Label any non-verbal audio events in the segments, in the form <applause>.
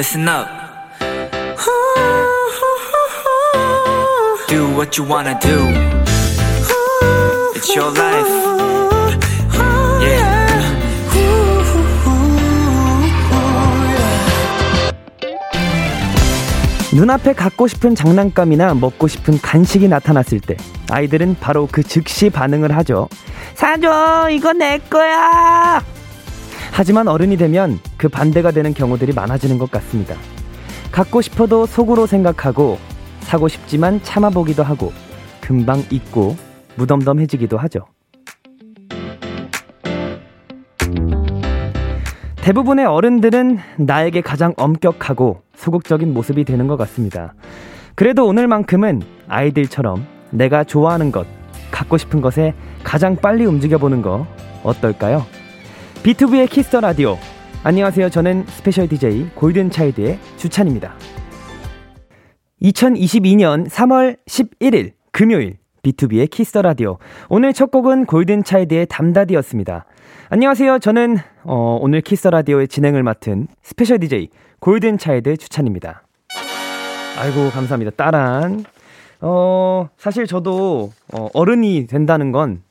listen up. Do what you wanna do. It's your life. Yeah. 눈앞에 갖고 싶은 장난감이나 먹고 싶은 간식이 나타났을 때 아이들은 바로 그 즉시 반응을 하죠. 사줘! 이거 내 거야! 하지만 어른이 되면 그 반대가 되는 경우들이 많아지는 것 같습니다. 갖고 싶어도 속으로 생각하고 사고 싶지만 참아보기도 하고 금방 잊고 무덤덤해지기도 하죠. 대부분의 어른들은 나에게 가장 엄격하고 소극적인 모습이 되는 것 같습니다. 그래도 오늘만큼은 아이들처럼 내가 좋아하는 것, 갖고 싶은 것에 가장 빨리 움직여보는 거 어떨까요? B2B의 키스터 라디오. 안녕하세요. 저는 스페셜 DJ Golden Child의 주찬입니다. 2022년 3월 11일 금요일 B2B의 키스터 라디오. 오늘 첫 곡은 골든 차일드의 담다디였습니다. 안녕하세요. 저는 어, 오늘 Kiss the Radio의 진행을 맡은 special DJ Golden Child 주찬입니다. 아이고 감사합니다. 따란. 어, 사실 저도 어, 어른이 된다는 건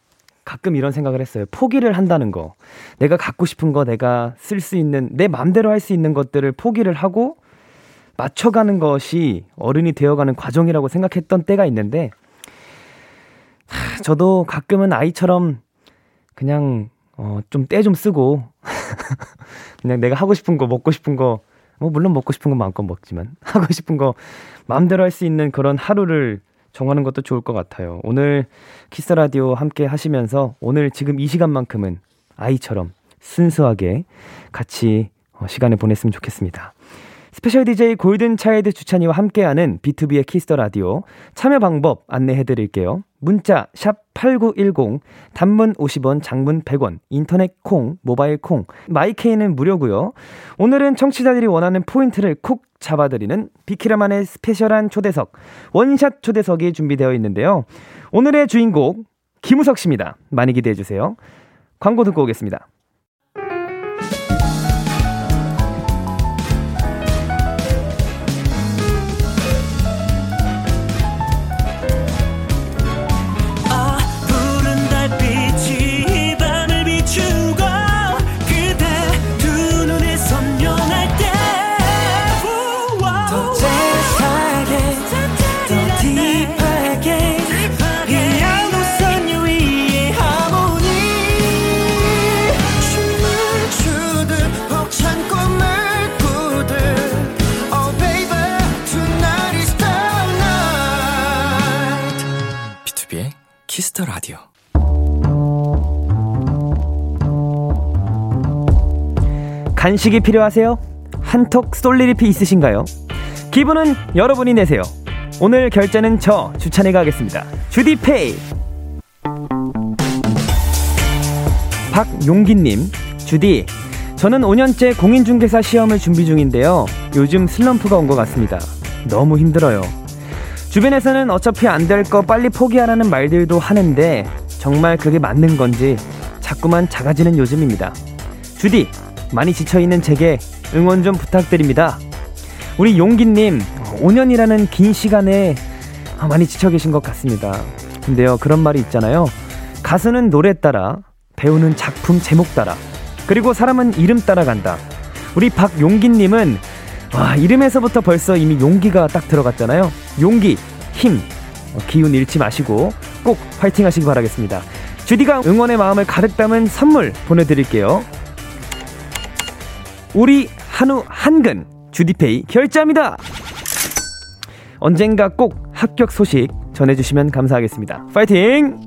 가끔 이런 생각을 했어요. 포기를 한다는 거. 내가 갖고 싶은 거, 내가 쓸 수 있는, 내 맘대로 할 수 있는 것들을 포기를 하고 맞춰가는 것이 어른이 되어가는 과정이라고 생각했던 때가 있는데, 하, 저도 가끔은 아이처럼 그냥, 어, 좀 때 좀 쓰고, <laughs> 그냥 내가 하고 싶은 거, 먹고 싶은 거, 뭐, 물론 먹고 싶은 건 마음껏 먹지만, <laughs> 하고 싶은 거 마음대로 할 수 있는 그런 하루를 정하는 것도 좋을 것 같아요. 오늘 Kiss Radio 함께 하시면서 오늘 지금 이 시간만큼은 아이처럼 순수하게 같이 어, 시간을 보냈으면 좋겠습니다. special DJ Golden Child 주찬이와 함께하는 B2B의 키스터 라디오 참여 방법 안내해 드릴게요. 문자 샵8910 단문 50원, 장문 100원, 인터넷 콩, 모바일 콩, my K는 무료고요. 오늘은 청취자들이 원하는 포인트를 콕 잡아 드리는 비키라만의 스페셜한 초대석 원샷 초대석이 준비되어 있는데요. 오늘의 주인공 김우석 씨입니다. 많이 기대해 주세요. 광고 듣고 오겠습니다. Kiss the Radio. 간식이 필요하세요? 한턱 쏠 일이 있으신가요? 기분은 여러분이 내세요. 오늘 결제는 저 주찬이가 하겠습니다. 주디pay. 박용기님, 주디. 저는 5년째 공인중개사 시험을 준비 중인데요. 요즘 슬럼프가 온 것 같습니다. 너무 힘들어요. 주변에서는 어차피 안 될 거 빨리 포기하라는 말들도 하는데 정말 그게 맞는 건지 자꾸만 작아지는 요즘입니다. 주디, 많이 지쳐있는 제게 응원 좀 부탁드립니다. 우리 용기님, 5년이라는 긴 시간에 많이 지쳐 계신 것 같습니다. 근데요, 그런 말이 있잖아요. 가수는 노래 따라, 배우는 작품 제목 따라, 그리고 사람은 이름 따라간다. 우리 박용기님은 와, 이름에서부터 벌써 이미 용기가 딱 들어갔잖아요. 용기, 힘, 어, 기운 잃지 마시고 꼭 파이팅 하시기 바라겠습니다. 주디가 응원의 마음을 가득 담은 선물 보내드릴게요. 우리 한우 한근 주디페이 결제합니다. 언젠가 꼭 합격 소식 전해주시면 감사하겠습니다. 파이팅!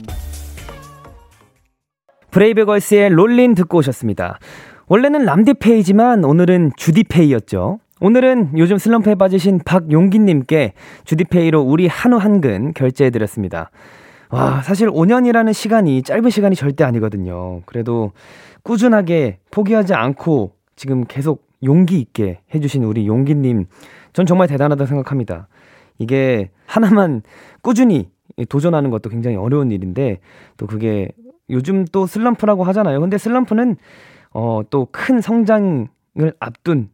브레이브걸스의 롤린 듣고 오셨습니다. 원래는 람디페이지만 오늘은 주디페이였죠. 오늘은 요즘 슬럼프에 빠지신 박용기님께 주디페이로 우리 한우 한근 결제해드렸습니다. 와, 사실 5년이라는 시간이 짧은 시간이 절대 아니거든요. 그래도 꾸준하게 포기하지 않고 지금 계속 용기 있게 해주신 우리 용기님, 전 정말 대단하다고 생각합니다. 이게 하나만 꾸준히 도전하는 것도 굉장히 어려운 일인데, 또 그게 요즘 또 슬럼프라고 하잖아요. 근데 슬럼프는 어, 또 큰 성장을 앞둔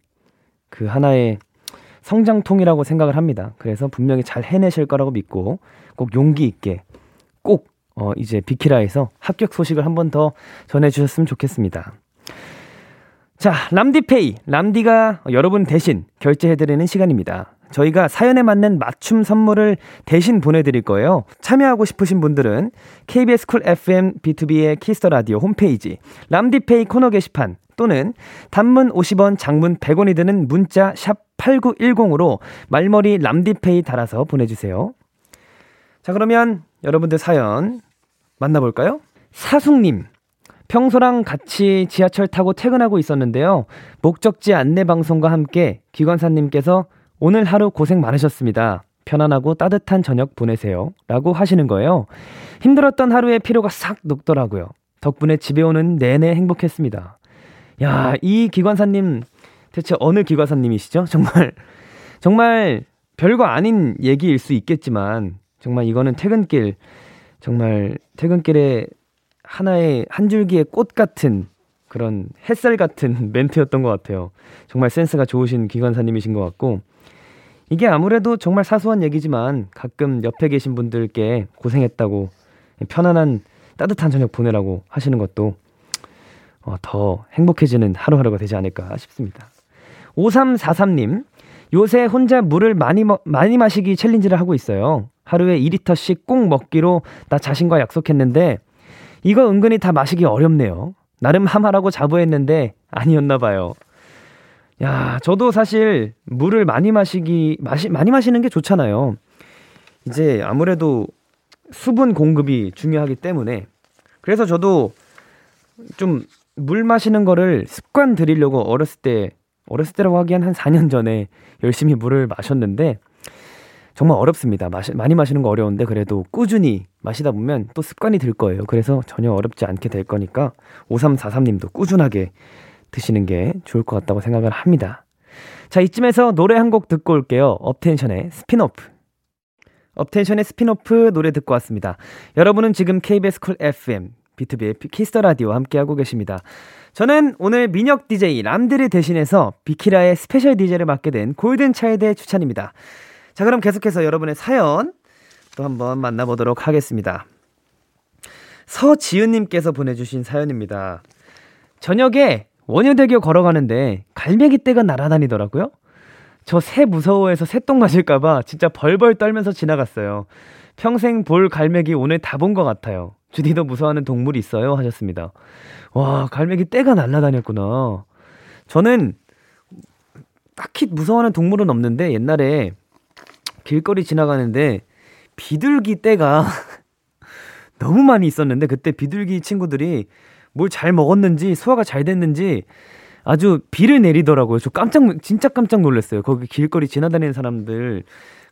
그 하나의 성장통이라고 생각을 합니다. 그래서 분명히 잘 해내실 거라고 믿고 꼭 용기 있게 꼭 어, 이제 비키라에서 합격 소식을 한 번 더 전해주셨으면 좋겠습니다. 자, 람디페이. 람디가 여러분 대신 결제해드리는 시간입니다. 저희가 사연에 맞는 맞춤 선물을 대신 보내드릴 거예요. 참여하고 싶으신 분들은 KBS 쿨 FM B2B의 키스터 라디오 홈페이지 람디pay 코너 게시판 또는 단문 50원, 장문 100원이 드는 문자 샵 8910으로 말머리 람디pay 달아서 보내주세요. 자, 그러면 여러분들 사연 만나볼까요? 사숙님. 평소랑 같이 지하철 타고 퇴근하고 있었는데요. 목적지 안내 방송과 함께 기관사님께서 오늘 하루 고생 많으셨습니다. 편안하고 따뜻한 저녁 보내세요. 라고 하시는 거예요. 힘들었던 하루의 피로가 싹 녹더라고요. 덕분에 집에 오는 내내 행복했습니다. 야, 이 기관사님 대체 어느 기관사님이시죠? 정말, 정말 별거 아닌 얘기일 수 있겠지만, 정말 이거는 퇴근길, 정말 퇴근길에 하나의 한 줄기의 꽃 같은 그런 햇살 같은 <laughs> 멘트였던 것 같아요. 정말 센스가 좋으신 기관사님이신 것 같고, 이게 아무래도 정말 사소한 얘기지만 가끔 옆에 계신 분들께 고생했다고 편안한 따뜻한 저녁 보내라고 하시는 것도 어, 더 행복해지는 하루하루가 되지 않을까 싶습니다. 5343님, 요새 혼자 물을 많이, 마, 많이 마시기 챌린지를 하고 있어요. 하루에 2리터씩 꼭 먹기로 나 자신과 약속했는데, 이거 은근히 다 마시기 어렵네요. 나름 하마라고 자부했는데, 아니었나 봐요. 야, 저도 사실 물을 많이 마시기, 마시, 많이 마시는 게 좋잖아요. 이제 아무래도 수분 공급이 중요하기 때문에. 그래서 저도 좀 물 마시는 거를 습관 들이려고 어렸을 때, 어렸을 때라고 하기엔 한 4년 전에 열심히 물을 마셨는데, 정말 어렵습니다. 마시, 많이 마시는 거 어려운데, 그래도 꾸준히 마시다 보면 또 습관이 들 거예요. 그래서 전혀 어렵지 않게 될 거니까, 5343님도 꾸준하게 드시는 게 좋을 것 같다고 생각을 합니다. 자, 이쯤에서 노래 한 곡 듣고 올게요. 업텐션의 스피노프. 업텐션의 스피노프 노래 듣고 왔습니다. 여러분은 지금 KBS 쿨 FM, B2B의 키스터 라디오 함께하고 계십니다. 저는 오늘 민혁 DJ 람디를 대신해서 비키라의 special DJ를 맡게 된 Golden Child의 주찬입니다. 자, 그럼 계속해서 여러분의 사연 또 한번 만나보도록 하겠습니다. 서지은님께서 보내주신 사연입니다. 저녁에 원효대교 걸어가는데 갈매기 떼가 날아다니더라고요. 저 새 무서워해서 새똥 맞을까봐 진짜 벌벌 떨면서 지나갔어요. 평생 볼 갈매기 오늘 다 본 것 같아요. 주디도 무서워하는 동물이 있어요? 하셨습니다. 와, 갈매기 떼가 날아다녔구나. 저는 딱히 무서워하는 동물은 없는데 옛날에 길거리 지나가는데 비둘기 떼가 <laughs> 너무 많이 있었는데 그때 비둘기 친구들이 뭘 잘 먹었는지 소화가 잘 됐는지 아주 비를 내리더라고요. 저 깜짝 진짜 깜짝 놀랐어요. 거기 길거리 지나다니는 사람들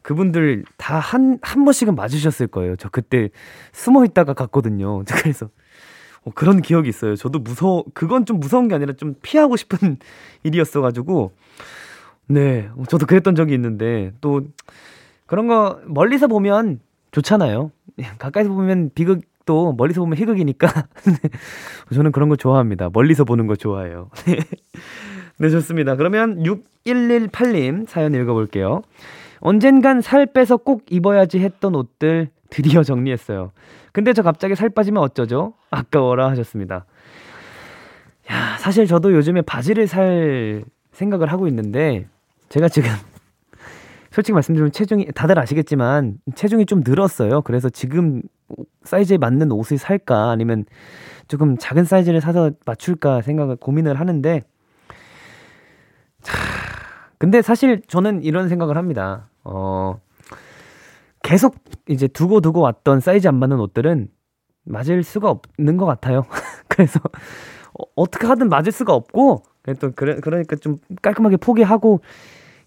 그분들 다 한 한 번씩은 맞으셨을 거예요. 저 그때 숨어 있다가 갔거든요. <laughs> 그래서 어, 그런 기억이 있어요. 저도 무서워 그건 좀 무서운 게 아니라 좀 피하고 싶은 <laughs> 일이었어 가지고 네, 저도 그랬던 적이 있는데 또 그런 거 멀리서 보면 좋잖아요. <laughs> 가까이서 보면 비극도 멀리서 보면 희극이니까 저는 그런 거 좋아합니다. 멀리서 보는 거 좋아해요. 네, 좋습니다. 그러면 6118님 사연 읽어볼게요. 언젠간 살 빼서 꼭 입어야지 했던 옷들 드디어 정리했어요. 근데 저 갑자기 살 빠지면 어쩌죠? 아까워라 하셨습니다. 야, 사실 저도 요즘에 바지를 살 생각을 하고 있는데 제가 지금 <laughs> 솔직히 말씀드리면 체중이 다들 아시겠지만 체중이 좀 늘었어요. 그래서 지금 사이즈에 맞는 옷을 살까 아니면 조금 작은 사이즈를 사서 맞출까 생각을 고민을 하는데 자, 근데 사실 저는 이런 생각을 합니다. 어 계속 이제 두고 두고 왔던 사이즈 안 맞는 옷들은 맞을 수가 없는 것 같아요. <laughs> 그래서 어, 어떻게 하든 맞을 수가 없고 또 그래, 그러니까 좀 깔끔하게 포기하고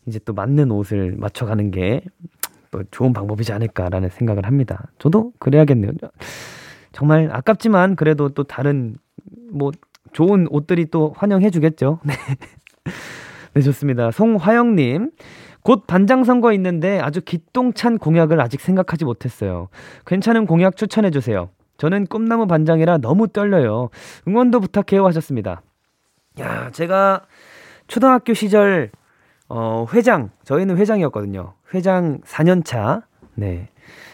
이제 또 맞는 옷을 맞춰가는 게 또 좋은 방법이지 않을까라는 생각을 합니다. 저도 그래야겠네요. 정말 아깝지만 그래도 또 다른 뭐 좋은 옷들이 또 환영해 주겠죠. <laughs> 네. 네, 좋습니다. 송화영님. 곧 반장 선거 있는데 아주 기똥찬 공약을 아직 생각하지 못했어요. 괜찮은 공약 추천해 주세요. 저는 꿈나무 반장이라 너무 떨려요. 응원도 부탁해요 하셨습니다. 야, 제가 초등학교 시절 어, 회장, 저희는 회장이었거든요. 회장 4년 차. 네.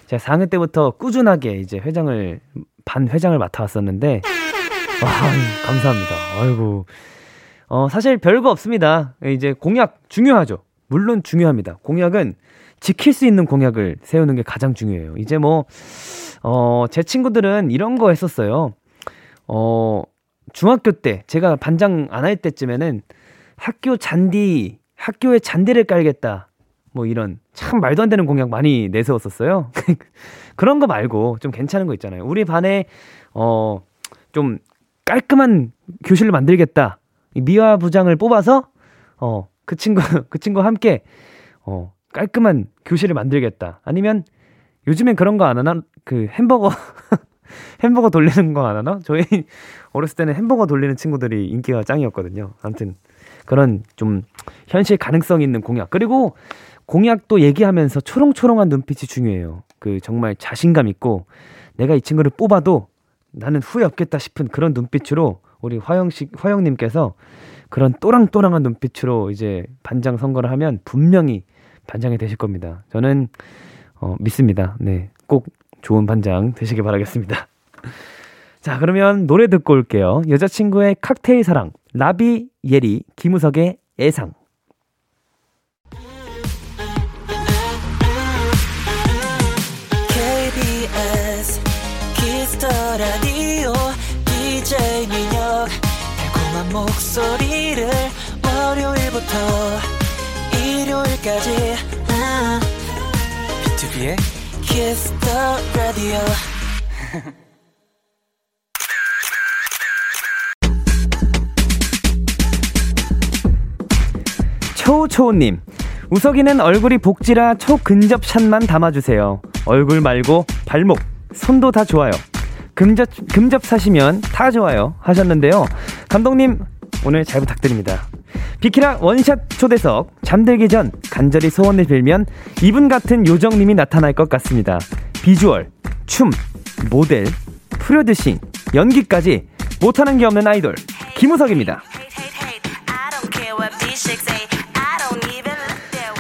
제가 4학년 때부터 꾸준하게 이제 회장을, 반 회장을 맡아 왔었는데, 와, 감사합니다. 아이고. 어, 사실 별거 없습니다. 이제 공약 중요하죠. 물론 중요합니다. 공약은 지킬 수 있는 공약을 세우는 게 가장 중요해요. 이제 뭐, 어, 제 친구들은 이런 거 했었어요. 어, 중학교 때, 제가 반장 안 할 때쯤에는 학교 잔디, 학교에 잔디를 깔겠다. 뭐 이런 참 말도 안 되는 공약 많이 내세웠었어요. <laughs> 그런 거 말고 좀 괜찮은 거 있잖아요. 우리 반에, 어, 좀 깔끔한 교실을 만들겠다. 이 미화 부장을 뽑아서, 어, 그 친구, <laughs> 그 친구와 함께, 어, 깔끔한 교실을 만들겠다. 아니면 요즘엔 그런 거 안 하나? 그 햄버거 <laughs> 햄버거 돌리는 거 안 하나? 저희 어렸을 때는 햄버거 돌리는 친구들이 인기가 짱이었거든요. 아무튼 그런 좀 현실 가능성 있는 공약. 그리고 공약도 얘기하면서 초롱초롱한 눈빛이 중요해요. 그 정말 자신감 있고 내가 이 친구를 뽑아도 나는 후회 없겠다 싶은 그런 눈빛으로 우리 화영식 화영님께서 그런 또랑또랑한 눈빛으로 이제 반장 선거를 하면 분명히 반장이 되실 겁니다. 저는 어, 믿습니다. 네, 꼭 좋은 반장 되시길 바라겠습니다. <laughs> 자, 그러면 노래 듣고 올게요. 여자친구의 칵테일 사랑, 라비, 예리, 김우석의 애상. 목소리를 월요일부터 일요일까지 아, B2B의 키스터 라디오 초초님, 우석이는 얼굴이 복지라 초근접샷만 담아주세요. 얼굴 말고 발목, 손도 다 좋아요. 금접, 금접 사시면 다 좋아요. 하셨는데요. 감독님, 오늘 잘 부탁드립니다. 비키라 원샷 초대석, 잠들기 전 간절히 소원을 빌면 이분 같은 요정님이 나타날 것 같습니다. 비주얼, 춤, 모델, 프로듀싱, 연기까지 못하는 게 없는 아이돌, 김우석입니다.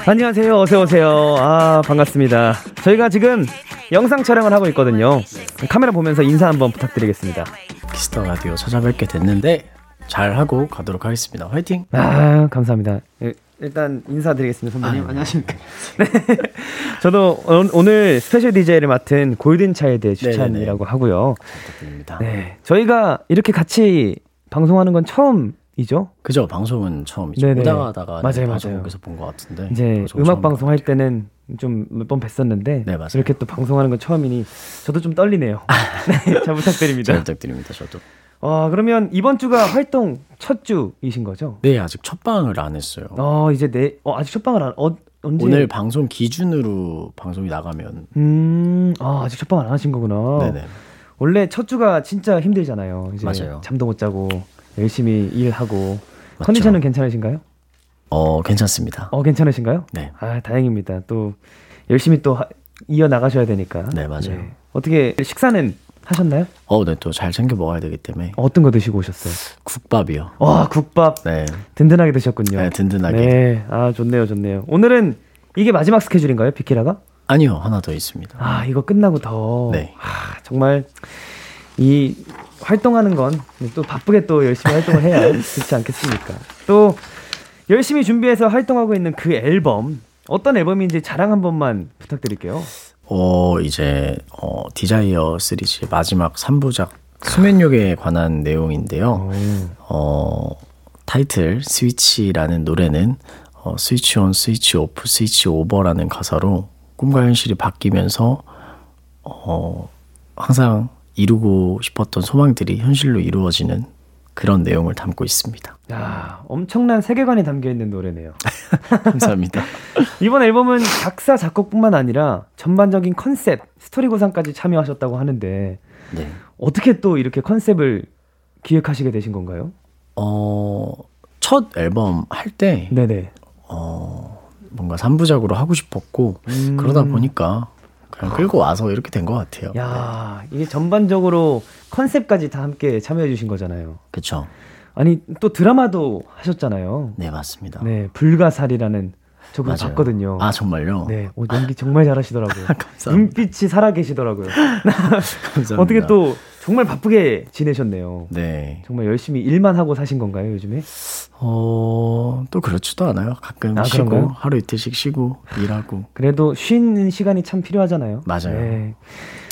안녕하세요. 어서 오세요. 아, 반갑습니다. 저희가 지금 영상 촬영을 하고 있거든요. 카메라 보면서 인사 한번 부탁드리겠습니다. Kiss the Radio 찾아뵙게 됐는데 잘 하고 가도록 하겠습니다. 화이팅! 아, 감사합니다. 예, 일단 인사드리겠습니다, 선배님. 안녕하십니까. <laughs> 네. 저도 오- 오늘 special DJ를 맡은 Golden Child 주찬이라고 하고요. 부탁드립니다. 네. 저희가 이렇게 같이 방송하는 건 처음이죠. 그죠? 방송은 처음이죠. 네네. 오다가 하다가 맞아요, 방송국에서 본 것 같은데 이제 음악 처음 방송 할것 같아요. 때는 좀 몇 번 뵀었는데 네, 맞아요. 이렇게 또 방송하는 건 처음이니 저도 좀 떨리네요. <laughs> 네, 잘 부탁드립니다. 잘 부탁드립니다. 저도 어, 그러면 이번 주가 활동 첫 주이신 거죠? 네 아직 첫 방을 안 했어요. 어, 이제 내 어, 아직 첫 방을 안 어, 언제 오늘 방송 기준으로 방송이 나가면 음, 아, 아직 첫 방을 안 하신 거구나. 네네 원래 첫 주가 진짜 힘들잖아요. 이제 맞아요. 잠도 못 자고 열심히 일하고 맞죠. 컨디션은 괜찮으신가요? 어 괜찮습니다. 어, 괜찮으신가요? 네. 아, 다행입니다. 또 열심히 또 하- 이어 나가셔야 되니까. 네, 맞아요. 어떻게 식사는 하셨나요? 어 네 또 잘 챙겨 먹어야 되기 때문에 어떤 거 드시고 오셨어요? 국밥이요. 와, 국밥 네, 든든하게 드셨군요. 네 든든하게 네, 아 좋네요, 좋네요. 오늘은 이게 마지막 스케줄인가요, 비키라가? 아니요 하나 더 있습니다. 아, 이거 끝나고 더. 네. 아, 정말 이 활동하는 건 또 바쁘게 또 열심히 활동을 해야 <laughs> 그렇지 않겠습니까? 또 열심히 준비해서 활동하고 있는 그 앨범 어떤 앨범인지 자랑 한 번만 부탁드릴게요. 어 이제 어 desire 시리즈 마지막 3부작 수면욕에 관한 내용인데요. 어, 타이틀 Switch라는 노래는 어, 스위치 온, 스위치 오프, 스위치 오버라는 가사로 꿈과 현실이 바뀌면서 어, 항상 이루고 싶었던 소망들이 현실로 이루어지는 그런 내용을 담고 있습니다. 야, 엄청난 세계관이 담겨 있는 노래네요. <laughs> 감사합니다. 이번 앨범은 작사 작곡뿐만 아니라 전반적인 컨셉, 스토리 구상까지 참여하셨다고 하는데 네. 어떻게 또 이렇게 컨셉을 기획하시게 되신 건가요? 어, 첫 앨범 할 때 네네. 뭔가 3부작으로 하고 싶었고 음. 그러다 보니까 끌고 와서 이렇게 된 것 같아요. 야, 이게 전반적으로 컨셉까지 다 함께 참여해 주신 거잖아요. 그쵸. 아니 또 드라마도 하셨잖아요. 네, 맞습니다. 네, 불가사리라는 저 그거 맞아요. 봤거든요. 아, 정말요? 네, 어, 연기 정말 잘하시더라고요. <laughs> 감사합니다. 눈빛이 살아 계시더라고요. <laughs> 감사합니다. 어떻게 또 정말 바쁘게 지내셨네요. 네. 정말 열심히 일만 하고 사신 건가요, 요즘에? 어, 또 그렇지도 않아요. 가끔 아, 쉬고, 그런가요? 하루 이틀씩 쉬고, 일하고. 그래도 쉬는 시간이 참 필요하잖아요. 맞아요. 네.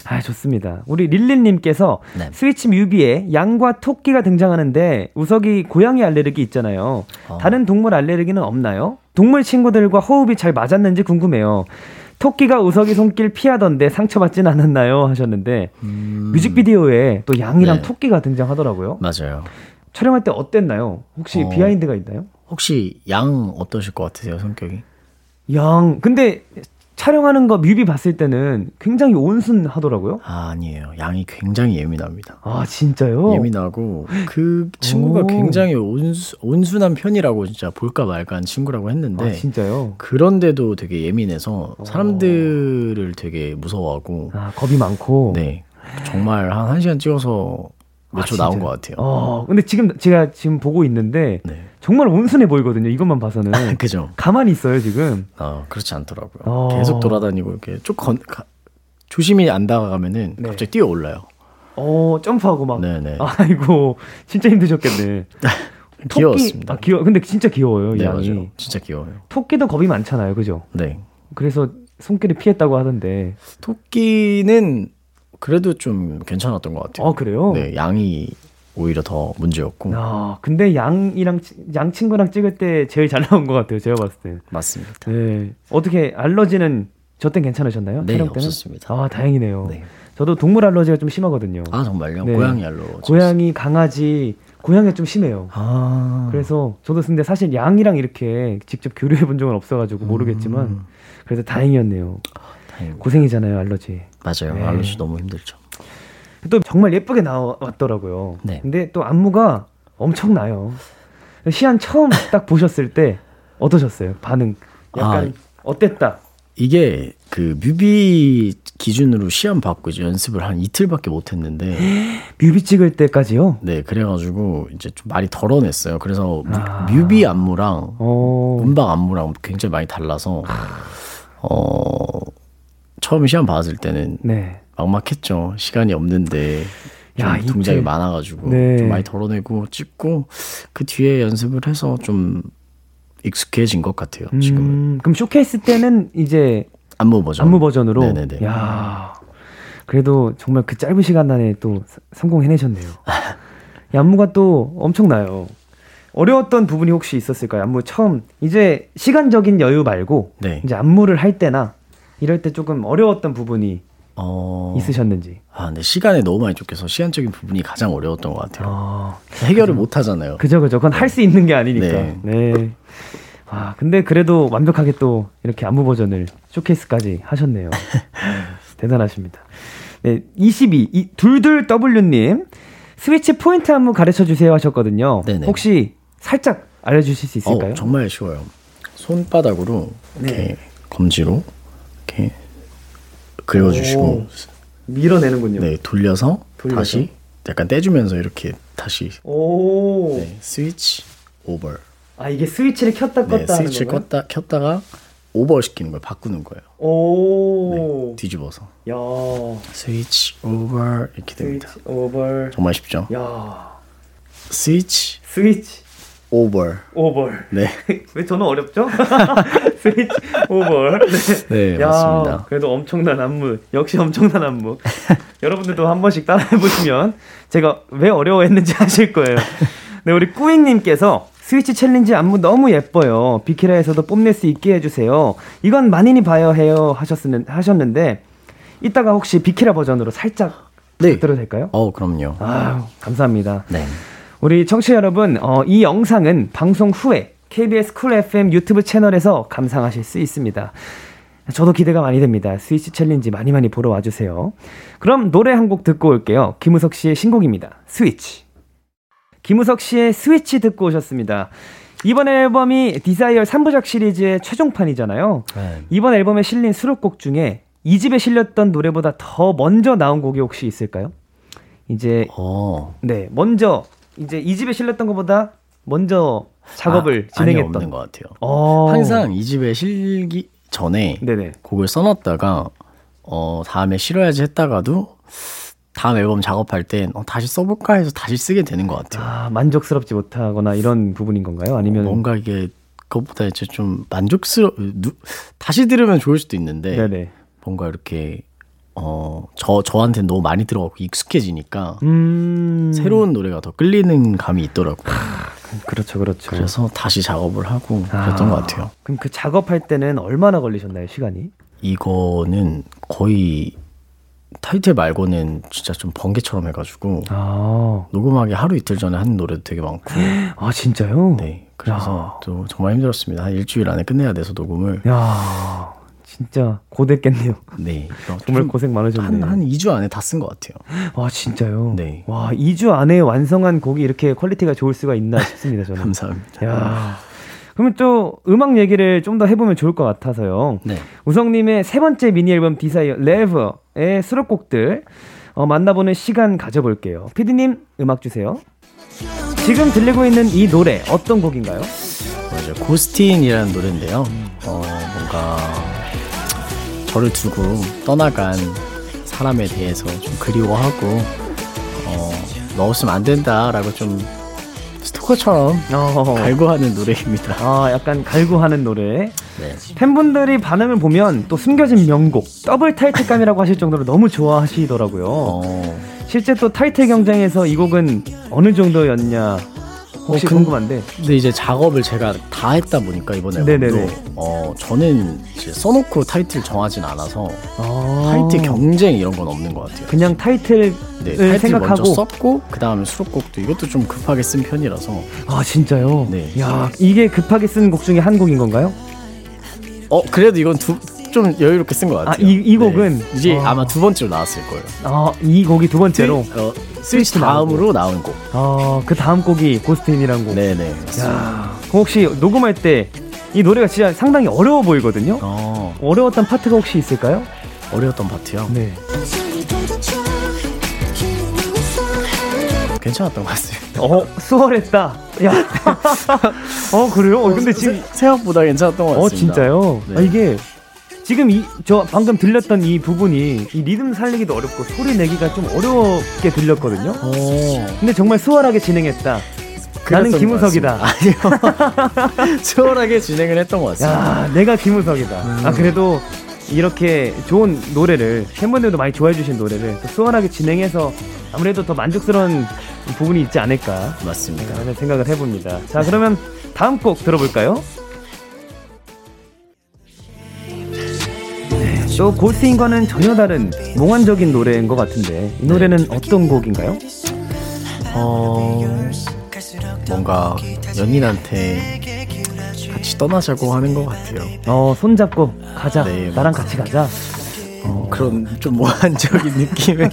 아, 좋습니다. 우리 릴리님께서 네. 스위치 뮤비에 양과 토끼가 등장하는데 우석이 고양이 알레르기 있잖아요. 어. 다른 동물 알레르기는 없나요? 동물 친구들과 호흡이 잘 맞았는지 궁금해요. 토끼가 우석이 손길 피하던데 상처받진 않았나요? 하셨는데 뮤직비디오에 또 양이랑 네. 토끼가 등장하더라고요. 맞아요. 촬영할 때 어땠나요? 혹시 어. 비하인드가 있나요? 혹시 양 어떠실 것 같으세요, 성격이? 양 근데 촬영하는 거 뮤비 봤을 때는 굉장히 온순하더라고요. 아, 아니에요. 양이 굉장히 예민합니다. 아 진짜요? 예민하고 그 친구가 오. 굉장히 온수, 온순한 편이라고 진짜 볼까 말까한 친구라고 했는데 아 진짜요? 그런데도 되게 예민해서 사람들을 되게 무서워하고 아 겁이 많고. 네 정말 한 1시간 찍어서 몇 아, 초 나온? 것 같아요. 어 근데 지금 제가 지금 보고 있는데 네. 정말 온순해 보이거든요. 이것만 봐서는 <laughs> 그죠? 가만히 있어요 지금. 어, 그렇지 않더라고요. 어. 계속 돌아다니고 이렇게 쭉 건, 가, 조심히 안 다가가면은 네. 갑자기 뛰어 올라요. 어 점프하고 막. 네네. <laughs> 아이고 진짜 힘드셨겠네. <laughs> 토끼- 귀여웠습니다. 아 귀여. 근데 진짜 귀여워요 네, 양이. 맞아요. 진짜 귀여워요. 토끼도 겁이 많잖아요, 그죠? 네. 그래서 손길을 피했다고 하던데. 토끼는 그래도 좀 괜찮았던 것 같아요. 아 그래요? 네, 양이 오히려 더 문제였고 아 근데 양이랑 치- 양 친구랑 찍을 때 제일 잘 나온 것 같아요. 제가 봤을 때. 맞습니다. 네. 어떻게 알러지는 저 땐 괜찮으셨나요? 네? 없었습니다. 아 다행이네요. 네. 저도 동물 알러지가 좀 심하거든요. 아 정말요? 네. 고양이 알로. 고양이, 강아지, 고양이 좀 심해요. 아 그래서 저도 근데 사실 양이랑 이렇게 직접 교류해 본 적은 없어가지고 모르겠지만 음. 그래서 다행이었네요. 다행입니다. 고생이잖아요 알러지. 맞아요. 네. 알러지 너무 힘들죠. 또 정말 예쁘게 나왔더라고요. 네. 근데 또 안무가 엄청나요. 시안 처음 <laughs> 딱 보셨을 때 어떠셨어요? 반응 약간 어땠다? 이게 그 뮤비 기준으로 시험 받고 이제 연습을 한 이틀밖에 못 했는데 뮤비 찍을 때까지요? 네 그래가지고 이제 좀 많이 덜어냈어요. 그래서 뮤- 아. 뮤비 안무랑 어. 음방 안무랑 굉장히 많이 달라서 어 처음 시험 받았을 때는 네. 막막했죠. 시간이 없는데 좀 야, 동작이 많아가지고 네. 좀 많이 덜어내고 찍고 그 뒤에 연습을 해서 좀 익숙해진 것 같아요. 지금은 음, 그럼 쇼케이스 때는 이제 안무 버전. 안무 버전으로. 네네네. 야. 그래도 정말 그 짧은 시간 안에 또 사- 성공해내셨네요. 이 안무가 또 엄청나요. 어려웠던 부분이 혹시 있었을까요? 안무 처음 이제 시간적인 여유 말고 네. 이제 안무를 할 때나 이럴 때 조금 어려웠던 부분이 어... 있으셨는지. 아, 근데 시간에 너무 많이 쫓겨서 시간적인 부분이 가장 어려웠던 것 같아요. 아, 해결을 못 하잖아요. 그죠, 그죠. 그건 할 수 있는 게 아니니까. 네. 네. 아, 근데 그래도 완벽하게 또 이렇게 안무 버전을 쇼케이스까지 하셨네요. <laughs> 대단하십니다. 네, 22, 이, 둘둘 W님, 스위치 포인트 안무 가르쳐 주세요 하셨거든요. 네네. 혹시 살짝 알려주실 수 있을까요? 어, 정말 쉬워요. 손바닥으로 이렇게 네. 검지로 이렇게 긁어주시고 오. 밀어내는군요. 네 돌려서, 돌려서. 다시 약간 떼주면서 이렇게 다시 오. 네, switch over. 아, 이게 스위치를 켰다 껐다 네, 스위치를? 껐다 켰다가 over 시키는 거예요. 바꾸는 거예요. 오. 네, 뒤집어서 야. switch over 이렇게 됩니다. switch over. 정말 쉽죠? 야. 스위치 switch over. 오버. 네, <laughs> 왜 저는 어렵죠? <laughs> 스위치 오버. 네. 네 야, 맞습니다. 그래도 엄청난 안무. 역시 엄청난 안무. 여러분들도 한 번씩 따라해 보시면 제가 왜 어려워했는지 <laughs> 아실 거예요. 네, 우리 꾸잉님께서 Switch challenge 안무 너무 예뻐요. 비키라에서도 뽐낼 수 있게 해주세요. 이건 만인이 봐야 해요 하셨는 하셨는데 이따가 혹시 비키라 버전으로 살짝 네. 들어도 될까요? 어 그럼요. 아유 감사합니다. 네. 우리 청취자 여러분, 어, 이 영상은 방송 후에 KBS Cool FM YouTube 채널에서 감상하실 수 있습니다. 저도 기대가 많이 됩니다. Switch challenge 많이 많이 보러 와주세요. 그럼 노래 한 곡 듣고 올게요. 김우석 씨의 신곡입니다. 스위치. 김우석 씨의 스위치 듣고 오셨습니다. 이번 앨범이 desire 3부작 시리즈의 최종판이잖아요. 네. 이번 앨범에 실린 수록곡 중에 2집에 실렸던 노래보다 더 먼저 나온 곡이 혹시 있을까요? 이제 어 네, 먼저 이제 이 집에 실렸던 것보다 먼저 작업을 아, 아니, 진행했던. 없는 것 같아요. 어. 항상 이 집에 실기 전에 네네. 곡을 써놨다가 어 다음에 실어야지 했다가도 다음 앨범 작업할 땐 어, 다시 써볼까 해서 다시 쓰게 되는 것 같아요. 아, 만족스럽지 못하거나 이런 부분인 건가요? 아니면 뭔가 이게 그것보다 이제 좀 만족스러 누, 다시 들으면 좋을 수도 있는데 네네. 뭔가 이렇게 어 저 저한테 너무 많이 들어가고 익숙해지니까 음. 새로운 노래가 더 끌리는 감이 있더라고요. 그렇죠, 그렇죠. 그래서 다시 작업을 하고 아. 그랬던 것 같아요. 그럼 그 작업할 때는 얼마나 걸리셨나요, 시간이? 이거는 거의 타이틀 말고는 진짜 좀 번개처럼 해가지고 아, 녹음하기 하루 이틀 전에 하는 노래도 되게 많고 아 진짜요? 네 그래서 또 정말 힘들었습니다 한 일주일 안에 끝내야 돼서 녹음을 야, 진짜 고됐겠네요. 네 <laughs> 정말 고생 많으셨네요. 한 한 2주 안에 다 쓴 것 같아요 아 진짜요? 네. 와 2주 안에 완성한 곡이 이렇게 quality가 좋을 수가 있나 싶습니다 저는. <laughs> 감사합니다 야. 그러면 또 음악 얘기를 좀 더 해보면 좋을 것 같아서요. 네 우석님의 세 번째 미니 앨범 Desire Reve의 수록곡들 어, 만나보는 시간 가져볼게요. 피디님 음악 주세요. 지금 들리고 있는 이 노래 어떤 곡인가요? 맞아요 고스틴이라는 노래인데요 어 뭔가 저를 두고 떠나간 사람에 대해서 좀 그리워하고 어 넣었으면 안 된다라고 좀 스토커처럼 어, 갈구하는 노래입니다 아 약간 갈구하는 노래. 네. 팬분들이 반응을 보면 또 숨겨진 명곡 더블 타이틀감이라고 하실 정도로 너무 좋아하시더라고요. 어, 실제 또 타이틀 경쟁에서 이 곡은 어느 정도였냐 혹시 어, 근- 궁금한데. 근데 이제 작업을 제가 다 했다 보니까 이번. 앨범도 어 저는 이제 써놓고 타이틀 정하진 않아서 아, 타이틀 경쟁 이런 건 없는 것 같아요. 그냥 타이틀을 네, 타이틀 생각하고 먼저 썼고 그 다음에 수록곡도 이것도 좀 급하게 쓴 편이라서 아 진짜요? 네. 야 이게 급하게 쓴 곡 중에 한 곡인 건가요? 어 그래도 이건 두, 좀 여유롭게 쓴 것 같아요. 아, 이- 이 곡은? 네. 이제 어. 아마 두 번째로 나왔을 거예요. 아이 곡이 두 번째로. 어, 스위치 다음으로 나온 곡. 아그 다음 곡이 고스트인이란 곡. 네네. 야 그럼 혹시 녹음할 때 이 노래가 진짜 상당히 어려워 보이거든요. 어 어려웠던 파트가 혹시 있을까요? 어려웠던 파트요. 네. 괜찮았던 것 같습니다. 어 수월했다. 야. <laughs> 어 그래요? 어, 근데 지금 세- 생각보다 괜찮았던 것 같습니다. 어 진짜요? 네. 아 이게 지금 이 저 방금 들렸던 이 부분이 이 리듬 살리기도 어렵고 소리 내기가 좀 어렵게 들렸거든요. 어. 근데 정말 수월하게 진행했다. 나는 김우석이다. 아니요. <laughs> 수월하게 진행을 했던 것 같습니다. 야, 내가 김우석이다. 아 그래도 이렇게 좋은 노래를 팬분들도 많이 좋아해 주신 노래를 또 수월하게 진행해서 아무래도 더 만족스러운 부분이 있지 않을까 맞습니다. 라는 생각을 해봅니다. 자 그러면 다음 곡 들어볼까요? 또 고스트인과는 전혀 다른 몽환적인 노래인 것 같은데 이 노래는 어떤 곡인가요? 어, 뭔가 연인한테 같이 떠나자고 하는 것 같아요. 어 손잡고 가자 네, 나랑 같이 가자 어, 그런 좀 모한적인 느낌의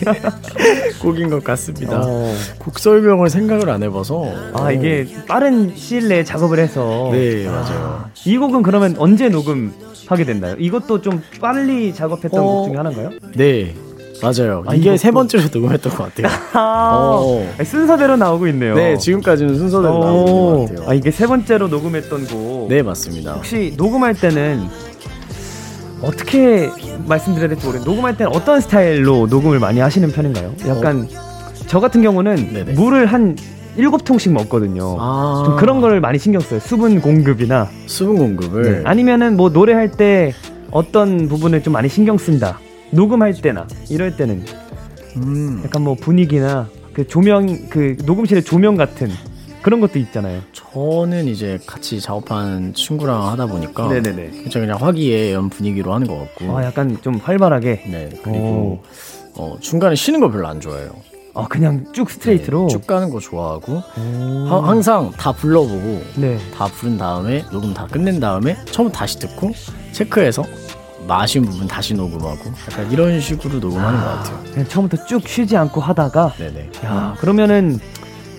<laughs> 곡인 것 같습니다. 어. 곡 설명을 생각을 안 해봐서. 아 이게 빠른 시일 내에 작업을 해서 네, 맞아요. 이 곡은 그러면 언제 녹음하게 됐나요? 이것도 좀 빨리 작업했던 어. 곡 중에 하나인가요? 네, 맞아요. 아, 이게 이것도- 세 번째로 녹음했던 것 같아요. <laughs> 아, 어. 순서대로 나오고 있네요. 네, 지금까지는 순서대로 나오는 오, 것 같아요. 아 이게 세 번째로 녹음했던 곡. 네, 맞습니다. 혹시 녹음할 때는 어떻게 말씀드려야 될지 모르겠는데 녹음할 때는 어떤 스타일로 녹음을 많이 하시는 편인가요? 약간 저 같은 경우는 어. 네네. 물을 한 일곱 통씩 먹거든요. 아, 좀 그런 걸 많이 신경 써요. 수분 공급이나 수분 공급을 네. 아니면은 뭐 노래할 때 어떤 부분을 좀 많이 신경 쓴다. 녹음할 때나 이럴 때는 음, 약간 뭐 분위기나 그 조명 그 녹음실의 조명 같은 그런 것도 있잖아요. 저는 이제 같이 작업하는 친구랑 하다 보니까 네네네. 진짜 그냥 화기애애한 분위기로 하는 것 같고 아 약간 좀 활발하게. 네 그리고 어, 중간에 쉬는 거 별로 안 좋아해요 아 그냥 쭉 스트레이트로. 네, 쭉 가는 거 좋아하고 오. 하- 항상 다 불러보고 네. 다 부른 다음에 녹음 다 끝낸 다음에 처음 다시 듣고 체크해서 마신 부분 다시 녹음하고 약간 이런 식으로 녹음하는 것 같아요 그냥 처음부터 쭉 쉬지 않고 하다가. 네네 야 그러면은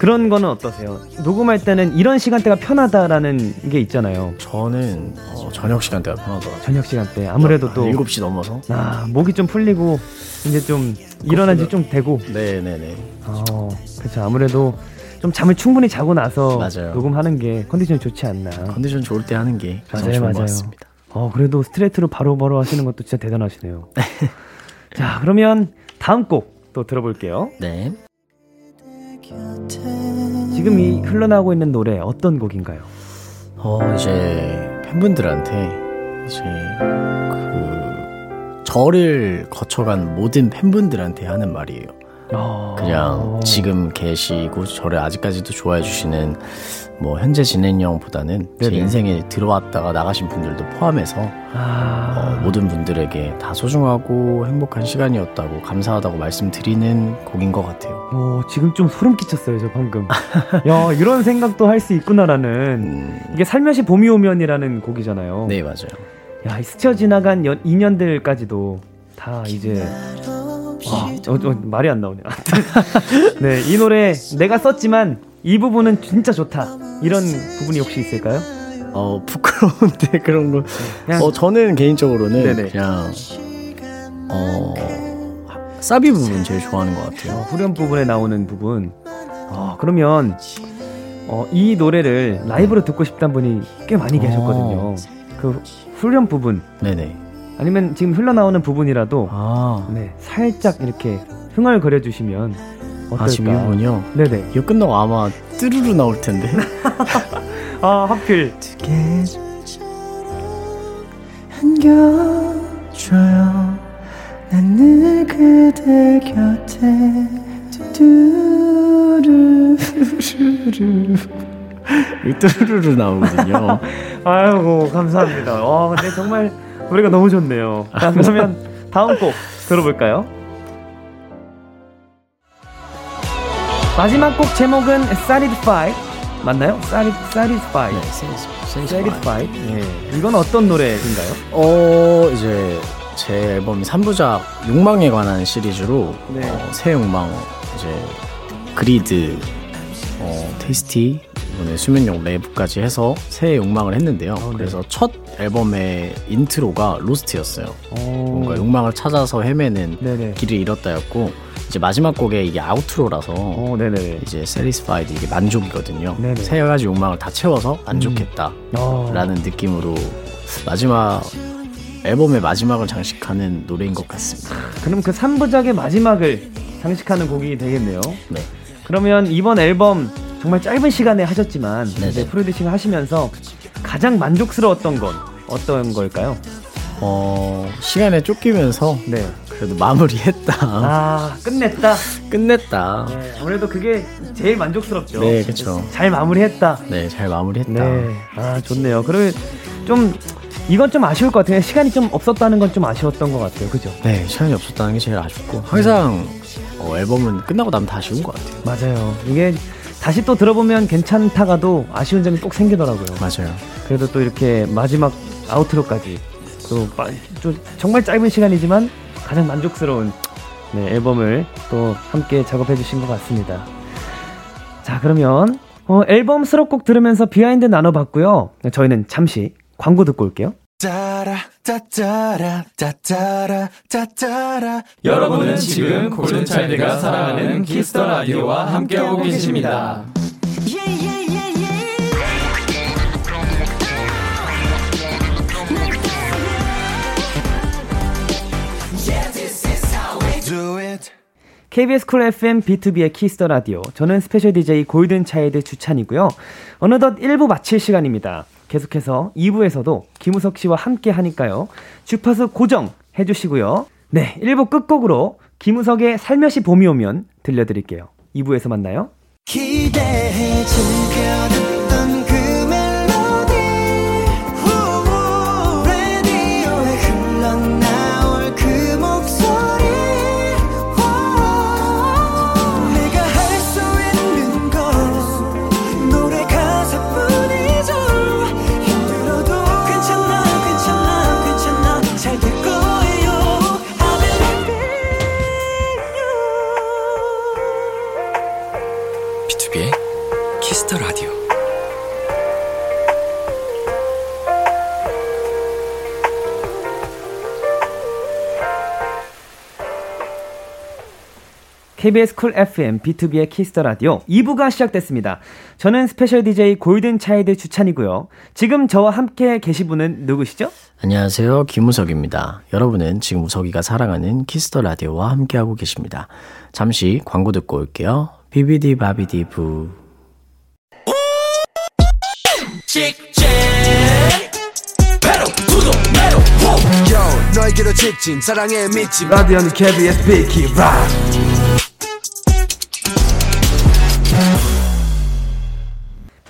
그런 거는 어떠세요? 녹음할 때는 이런 시간대가 편하다라는 게 있잖아요. 저는 어, 저녁 시간대가 편하더라고요 저녁 시간대 아무래도 또 7시 넘어서 아, 목이 좀 풀리고 이제 좀 일어난 지 좀 되고 네 네 네 어, 그렇죠. 아무래도 좀 잠을 충분히 자고 나서 맞아요. 녹음하는 게 컨디션이 좋지 않나. 컨디션 좋을 때 하는 게 가장 맞아요, 좋은 맞아요. 것 같습니다. 어, 그래도 스트레이트로 바로 바로 하시는 것도 진짜 대단하시네요. <laughs> 자, 그러면 다음 곡 또 들어볼게요. 네. 지금 이 흘러나오고 있는 노래 어떤 곡인가요? 어, 이제 팬분들한테 이제 그 저를 거쳐간 모든 팬분들한테 하는 말이에요. 어... 그냥 지금 계시고 저를 아직까지도 좋아해 주시는 뭐 현재 진행형보다는 제 네네. 인생에 들어왔다가 나가신 분들도 포함해서 아, 어, 모든 분들에게 다 소중하고 행복한 시간이었다고 감사하다고 말씀드리는 곡인 것 같아요. 어, 지금 좀 소름 끼쳤어요, 저 방금. 야, 이런 생각도 할 수 있구나라는. 음, 이게 살며시 봄이 오면이라는 곡이잖아요. 네 맞아요. 야, 이 스쳐 지나간 연, 인연들까지도 다 이제 아, 어, 어, 말이 안 나오네. 네, 이 노래 내가 썼지만 이 부분은 진짜 좋다. 이런 부분이 혹시 있을까요? 어 부끄러운데 <laughs> 그런 거. 그냥 어 저는 개인적으로는 네네. 그냥 어 사비 부분 제일 좋아하는 것 같아요. 어, 후렴 부분에 나오는 부분. 어, 그러면 어, 이 노래를 라이브로 듣고 싶다는 분이 꽤 많이 계셨거든요. 그 후렴 부분 네네. 아니면 지금 흘러나오는 부분이라도 아, 네, 살짝 이렇게 흥얼거려 주시면 어떨까? 아 지금 이 부분이요. 네네. 이거 끝나고 아마 뚜루루 나올 텐데. <laughs> 아 하필 안겨줘요. 난늘 그대 곁에 뚜루루루 이 뚜루루루 나오거든요. <laughs> 아이고 감사합니다. 와 근데 정말 노래가 너무 좋네요. 자, 그러면 다음 곡 들어볼까요? 마지막 곡 제목은 Satisfied 맞나요? Satis- Satisfied. 네, Satisfied. 예. 이건 어떤 노래인가요? 어 이제 제 앨범이 3부작 욕망에 관한 시리즈로 네. 어, 세 욕망 이제 Greed 어, Tasty 이번에 수면욕 Reve까지 해서 세 욕망을 했는데요. 네. 그래서 첫 앨범의 인트로가 Lost였어요. 뭔가 오. 욕망을 찾아서 헤매는 네네. 길을 잃었다였고 이제 마지막 곡에 이게 아우트로라서 어, 네네. 이제 satisfied 이게 만족이거든요. 네네. 세 가지 욕망을 다 채워서 만족했다. 어. 라는 느낌으로 마지막 앨범의 마지막을 장식하는 노래인 것 같습니다. 그럼 그 3부작의 마지막을 장식하는 곡이 되겠네요. 네. 그러면 이번 앨범 정말 짧은 시간에 하셨지만 네네. 이제 프로듀싱 하시면서 가장 만족스러웠던 건 어떤 걸까요? 어, 시간에 쫓기면서 네. 그래도 마무리했다. 아 끝냈다. 끝냈다. 네, 아무래도 그게 제일 만족스럽죠. 네, 그쵸. 잘 마무리했다. 네, 잘 마무리했다. 네. 아 좋네요. 그러면 좀 이건 좀 아쉬울 것 같아요. 시간이 좀 없었다는 건 좀 아쉬웠던 것 같아요. 그죠? 네, 시간이 없었다는 게 제일 아쉽고 항상 어, 앨범은 끝나고 나면 다 아쉬운 것 같아요. 맞아요. 이게 다시 또 들어보면 괜찮다가도 아쉬운 점이 꼭 생기더라고요. 맞아요. 그래도 또 이렇게 마지막 아우트로까지 또, 빠- 좀 정말 짧은 시간이지만 가장 만족스러운 네, 앨범을 또 함께 작업해 주신 것 같습니다. 자 그러면 어, 앨범 수록곡 들으면서 behind 나눠봤고요. 저희는 잠시 광고 듣고 올게요. 따라 따따라 따따라 따따라 여러분은 지금 골든차일드가 사랑하는 Kiss the Radio와 함께하고 계십니다. Do KBS 쿨 FM B2B의 키스터 라디오. 저는 스페셜 DJ 골든 차일드 주찬이고요. 어느덧 1부 마칠 시간입니다. 계속해서 2부에서도 김우석 씨와 함께 하니까요. 주파수 고정 해 주시고요. 네, 1부 끝곡으로 김우석의 살며시 봄이 오면 들려드릴게요. 2부에서 만나요. 기대해 즐겨 KBS 쿨 FM B2B의 키스터 라디오 2부가 시작됐습니다. 저는 스페셜 DJ 골든 차일드 주찬이고요. 지금 저와 함께 계신 분은 누구시죠? 안녕하세요. 김우석입니다. 여러분은 지금 우석이가 사랑하는 Kiss the Radio와 함께하고 계십니다. 잠시 광고 듣고 올게요. 비비디 바비디 부. 직진 배로 구독 매로 요 너에게로 직진 사랑에 미친 라디오는 KBS 비키라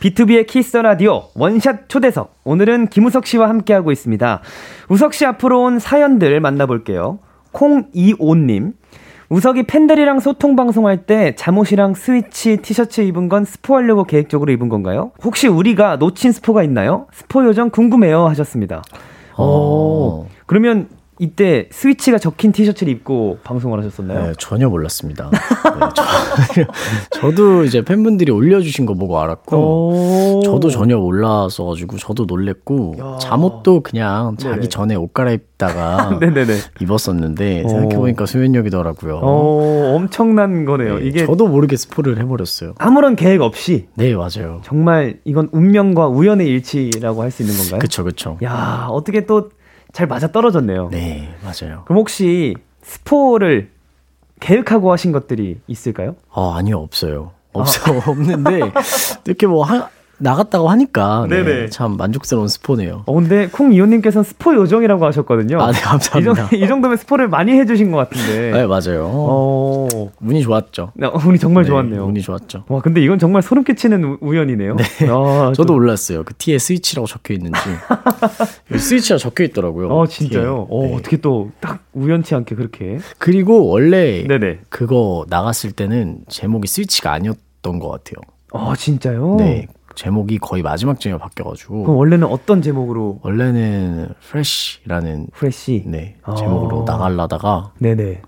B2B의 키스 라디오 원샷 초대석. 오늘은 김우석 씨와 함께하고 있습니다. 우석 씨 앞으로 온 사연들 만나볼게요. 콩25님. 우석이 팬들이랑 소통 방송할 때 잠옷이랑 스위치 티셔츠 입은 건 스포하려고 계획적으로 입은 건가요? 혹시 우리가 놓친 스포가 있나요? 스포 요정 궁금해요 하셨습니다. 어. 오. 그러면 이때 스위치가 적힌 티셔츠를 입고 방송을 하셨었나요? 네, 전혀 몰랐습니다. 네, 저, <laughs> 저도 이제 팬분들이 올려주신 거 보고 알았고, 오. 저도 전혀 몰랐어가지고 저도 놀랬고 야. 잠옷도 그냥 자기 네네. 전에 옷 갈아입다가. <laughs> 입었었는데 오. 생각해 보니까 수면력이더라고요. 어, 엄청난 거네요. 네, 이게 저도 모르게 스포를 해버렸어요. 아무런 계획 없이 네 맞아요. 정말 이건 운명과 우연의 일치라고 할 수 있는 건가요? 그쵸 그쵸. 야, 어떻게 또 잘 맞아 떨어졌네요. 네 맞아요. 그럼 혹시 스포를 계획하고 하신 것들이 있을까요? 아 아니요 없어요. 없어 없는데 <laughs> 이렇게 뭐 하, 나갔다고 하니까 네. 참 만족스러운 스포네요. 어, 근데 콩 이호님께서는 스포 요정이라고 하셨거든요. 아네 이, 감사합니다. 정도, 이 정도 면 스포를 많이 해주신 것 같은데. <laughs> 네 맞아요. 어, 운이 좋았죠. 네, 운이 정말 네, 좋았네요. 운이 좋았죠. 와, 근데 이건 정말 소름 끼치는 우- 우연이네요. 아, <laughs> 저도 좀- 몰랐어요. 그 티에 스위치라고 적혀 있는지. <laughs> 스위치가 적혀 있더라고요. 어, 진짜요? 어, 네. 어떻게 또 딱 우연치 않게 그렇게. 그리고 원래 네네. 그거 나갔을 때는 제목이 스위치가 아니었던 것 같아요. 어, 진짜요? 네. 제목이 거의 마지막쯤에 바뀌어가지고. 그럼 원래는 어떤 제목으로 원래는 프레쉬라는 프레쉬? 네, 아. 제목으로 나가려다가 네네.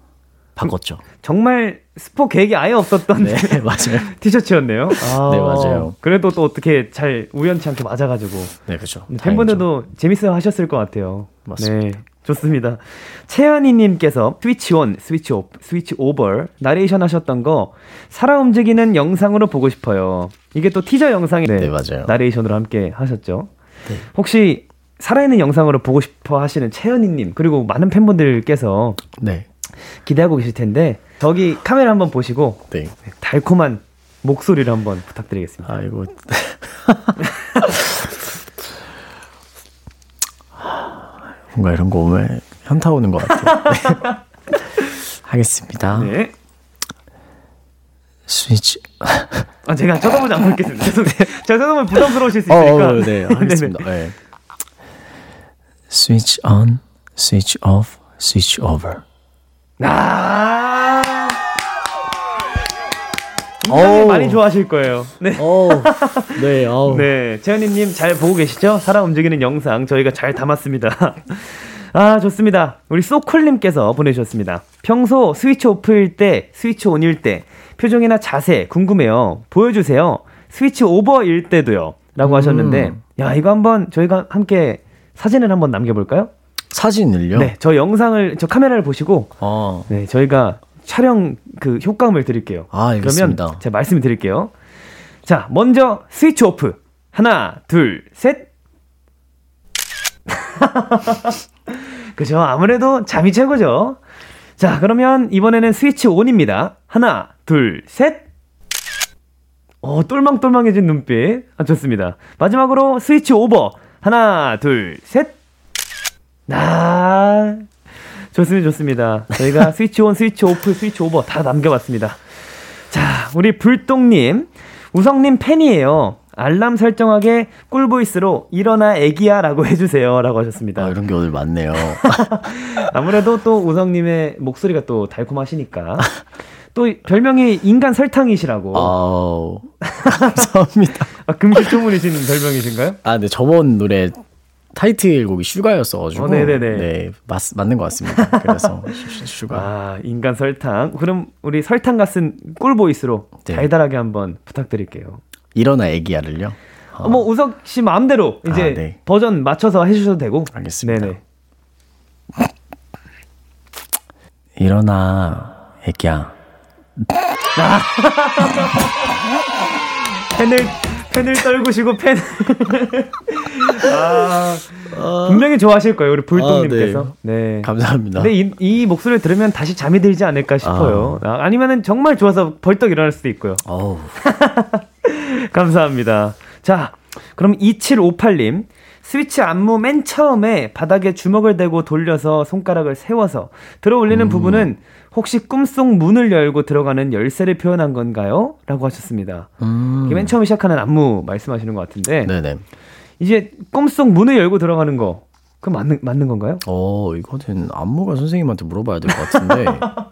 바꿨죠. 정말 스포 계획이 아예 없었던 네, <laughs> 맞아요. <laughs> 티셔츠였네요. 아, 네, 맞아요. 그래도 또 어떻게 잘 우연치 않게 맞아가지고 네, 그렇죠. 팬분들도 재밌어 하셨을 것 같아요. 맞습니다. 네. 좋습니다. 채연이님께서 스위치 온, 스위치 오, 스위치 오버 나레이션 하셨던 거 살아 움직이는 영상으로 보고 싶어요. 이게 또 티저 영상인데 네, 맞아요. 나레이션으로 함께 하셨죠. 네. 혹시 살아있는 영상으로 보고 싶어 하시는 채연이님 그리고 많은 팬분들께서 네, 기대하고 계실 텐데 저기 카메라 한번 보시고 네. 달콤한 목소리를 한번 부탁드리겠습니다. 아이고. <laughs> 뭔가 이런 거 오면 현타 오는 것 같아요. <laughs> 네. 하겠습니다. 네. 스위치. 아, 제가 쳐다보지 않고 있겠습니다. <laughs> 죄송해요. 제가 쳐다보면 부담스러우실 수 어, 있으니까. 어, 네, <laughs> 하겠습니다. 네. 스위치 on, 스위치 off, 스위치 over. 아. 굉장히 어우. 많이 좋아하실 거예요. 네. 어, <laughs> 네, 어. 네. 채연이님 잘 보고 계시죠? 살아 움직이는 영상 저희가 잘 담았습니다. <laughs> 아, 좋습니다. 우리 소쿨님께서 보내주셨습니다. 평소 스위치 오프일 때, 스위치 온일 때, 표정이나 자세 궁금해요. 보여주세요. 스위치 오버일 때도요. 라고 음. 하셨는데, 야, 이거 한번 저희가 함께 사진을 한번 남겨볼까요? 사진을요? 네. 저 영상을, 저 카메라를 보시고, 어. 네, 저희가 촬영 그 효과음을 드릴게요. 아, 알겠습니다. 그러면 제가 말씀 드릴게요. 자, 먼저 스위치 오프. 하나, 둘, 셋. <laughs> 그죠? 아무래도 잠이 최고죠. 자, 그러면 이번에는 스위치 온입니다. 하나, 둘, 셋. 어, 똘망똘망해진 눈빛. 아, 좋습니다. 마지막으로 스위치 오버. 하나, 둘, 셋. 아, 좋습니다, 좋습니다. 저희가 <laughs> 스위치 온, 스위치 오프, 스위치 오버 다 남겨봤습니다. 자, 우리 불똥님, 우성님 팬이에요. 알람 설정하게 꿀보이스로 일어나 애기야 라고 <laughs> 해주세요. 라고 하셨습니다. 아, 이런 게 오늘 많네요. <laughs> 아무래도 또 우성님의 목소리가 또 달콤하시니까. 또 별명이 인간 설탕이시라고. 아우, 감사합니다. 아, 금시초문이신 별명이신가요? 아, 네, 저번 노래 타이틀곡이 Sugar였어가지고. 어, 네네네. 네, 맞, 맞는 것 같습니다. 그래서 <laughs> 슈- Sugar. 아, 인간 설탕. 그럼 우리 설탕 같은 꿀보이스로 네. 달달하게 한번 부탁드릴게요. 일어나 애기야를요. 어, 뭐 우석 씨 마음대로 이제 아, 네. 버전 맞춰서 해주셔도 되고. 알겠습니다. 네네. 일어나 애기야. <laughs> 아. <laughs> 펜을 펜을 떨구시고 펜. <laughs> 아, 분명히 좋아하실 거예요, 우리 불똥님께서. 아, 네. 네. 감사합니다. 근데 이, 이 목소리를 들으면 다시 잠이 들지 않을까 싶어요. 아. 니면은 정말 좋아서 벌떡 일어날 수도 있고요. <laughs> 감사합니다. 자, 그럼 2758님. 스위치 안무 맨 처음에 바닥에 주먹을 대고 돌려서 손가락을 세워서 들어 올리는 부분은 혹시 꿈속 문을 열고 들어가는 열쇠를 표현한 건가요? 라고 하셨습니다. 음. 이게 맨 처음에 시작하는 안무 말씀하시는 것 같은데 네네. 이제 꿈속 문을 열고 들어가는 거 그 맞는 맞는 건가요? 어, 이거는 안무가 선생님한테 물어봐야 될 것 같은데.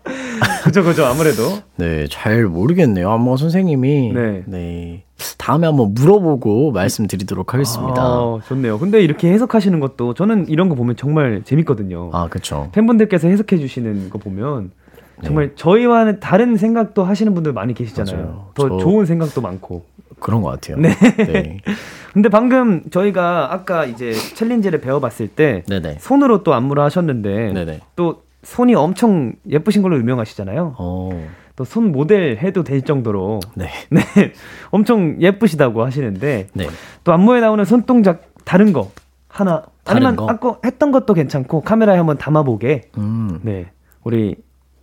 <laughs> 그죠 그죠 아무래도 네, 잘 모르겠네요. 안무가 선생님이. 네. 네. 다음에 한번 물어보고 말씀드리도록 하겠습니다. 아, 좋네요. 근데 이렇게 해석하시는 것도 저는 이런 거 보면 정말 재밌거든요. 아, 그쵸. 팬분들께서 해석해 주시는 거 보면 정말 저희와는 다른 생각도 하시는 분들 많이 계시잖아요. 맞아요. 더 저- 좋은 생각도 많고. 그런 것 같아요. 네. 네. <laughs> 근데 방금 저희가 아까 이제 챌린지를 배워봤을 때 네네. 손으로 또 안무를 하셨는데 네네. 또 손이 엄청 예쁘신 걸로 유명하시잖아요. 어, 또손 모델 해도 될 정도로 네. <laughs> 네 엄청 예쁘시다고 하시는데 네. 또 안무에 나오는 손 동작 다른 거 하나 다른 아니면 거? 아까 했던 것도 괜찮고 카메라에 한번 담아보게 음, 네 우리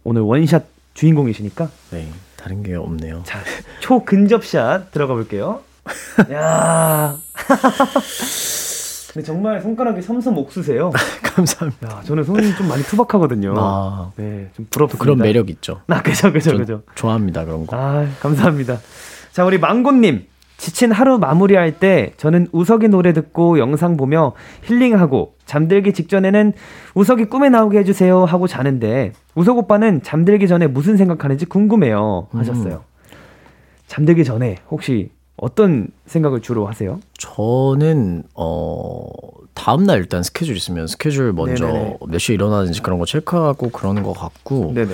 오늘 원샷 주인공이시니까 네. 다른 게 없네요. 자 초근접샷 들어가 볼게요 <laughs> 야 <laughs> 근데 정말 손가락이 섬섬 옥수세요 <laughs> 감사합니다. 야 저는 손이 좀 많이 투박하거든요 아, 네 좀 부럽습니다 그런 매력 있죠. 아 그죠 그죠 전 그죠 좋아합니다, 그런 거. 아, 감사합니다. 자, 우리 망고님. 지친 하루 마무리할 때 저는 우석이 노래 듣고 영상 보며 힐링하고 잠들기 직전에는 우석이 꿈에 나오게 해주세요 하고 자는데 우석 오빠는 잠들기 전에 무슨 생각하는지 궁금해요 하셨어요. 잠들기 전에 혹시 어떤 생각을 주로 하세요? 저는 어 다음 날 일단 스케줄 있으면 스케줄 먼저 네네네. 몇 시에 일어나는지 그런 거 체크하고 그러는 것 같고 네네.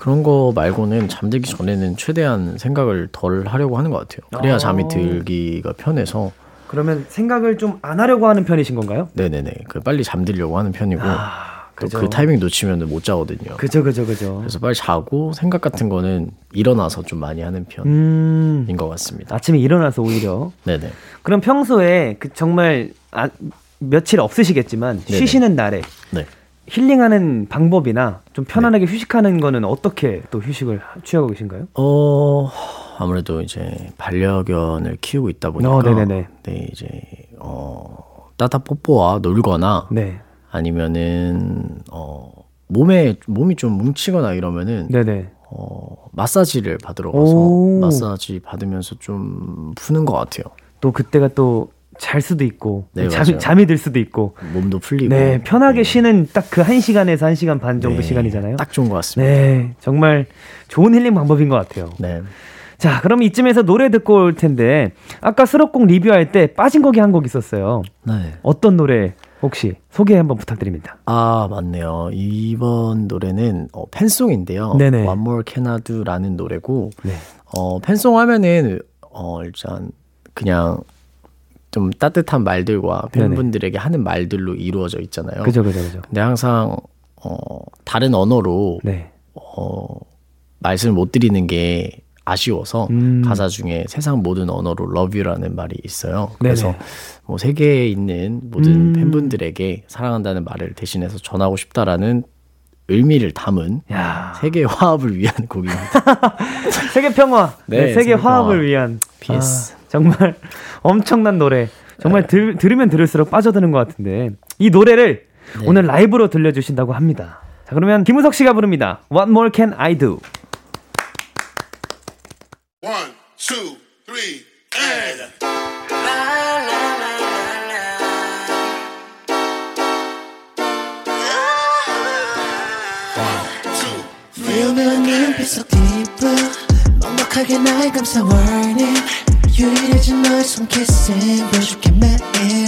그런 거 말고는 잠들기 전에는 최대한 생각을 덜 하려고 하는 것 같아요. 그래야 아. 잠이 들기가 편해서 그러면 생각을 좀 안 하려고 하는 편이신 건가요? 네네네 그 빨리 잠들려고 하는 편이고 아, 또 그죠. 그 타이밍 놓치면 못 자거든요. 그죠, 그죠, 그죠. 그래서 빨리 자고 생각 같은 거는 일어나서 좀 많이 하는 편인 음, 것 같습니다. 아침에 일어나서 오히려 네네 그럼 평소에 그 정말 아, 며칠 없으시겠지만 네네. 쉬시는 날에 네. 힐링하는 방법이나 좀 편안하게 휴식하는 거는 어떻게 또 휴식을 하- 취하고 계신가요? 어 아무래도 이제 반려견을 키우고 있다 보니까 어, 네네네. 네 이제 어 따다 뽀뽀와 놀거나 네, 아니면은 어 몸에 몸이 좀 뭉치거나 이러면은 네네. 어 마사지를 받으러 가서 오. 마사지 받으면서 좀 푸는 것 같아요. 또 그때가 또 잘 수도 있고 네, 잠이, 맞아요. 잠이 들 수도 있고 몸도 풀리고 네 편하게 네. 쉬는 딱 그 한 시간에서 한 시간 반 정도 네, 시간이잖아요. 딱 좋은 것 같습니다. 네 정말 좋은 힐링 방법인 것 같아요. 네. 자 그럼 이쯤에서 노래 듣고 올 텐데 아까 수록곡 리뷰할 때 빠진 곡이 한 곡 있었어요. 네. 어떤 노래 혹시 소개 한번 부탁드립니다. 아 맞네요. 이번 노래는 어, 팬송인데요. 네네. One More Can I Do라는 노래고 네. 어, 팬송 하면은 어, 일단 그냥 좀 따뜻한 말들과 네네. 팬분들에게 하는 말들로 이루어져 있잖아요. 그죠 그죠 그죠. 근데 항상 어, 다른 언어로 네. 어, 말씀을 못 드리는 게 아쉬워서 음. 가사 중에 세상 모든 언어로 love you라는 말이 있어요. 그래서 네네. 뭐 세계에 있는 모든 음. 팬분들에게 사랑한다는 말을 대신해서 전하고 싶다라는 의미를 담은 야 세계 화합을 위한 곡입니다. <laughs> 세계 평화, 네, 네, 세계 세계 화합을 평화. 위한 PS. 아, 정말 <laughs> 엄청난 노래. 정말 들, 들으면 들을수록 빠져드는 것 같은데 이 노래를 네. 오늘 라이브로 들려주신다고 합니다. 자 그러면 김우석 씨가 부릅니다. What more can I do? One, two, three, and. 위험한 눈빛 속 깊어 넉넉하게 날 감싸 warning. 유일해진 너의 손키스ing 보여줄게 매일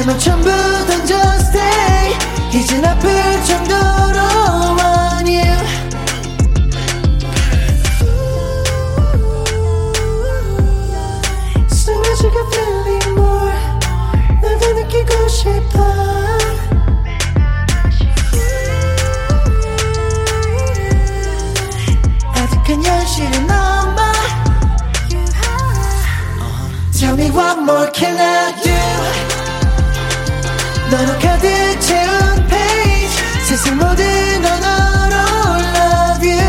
내 맘 전부 던져 stay 이젠 아플 정도로 want you So much I can feeling more 너도 느끼고 싶어 아직은 현실은 넘어 Tell me what more can I do 너로 가득 채운 page 세상 모든 언어로 love you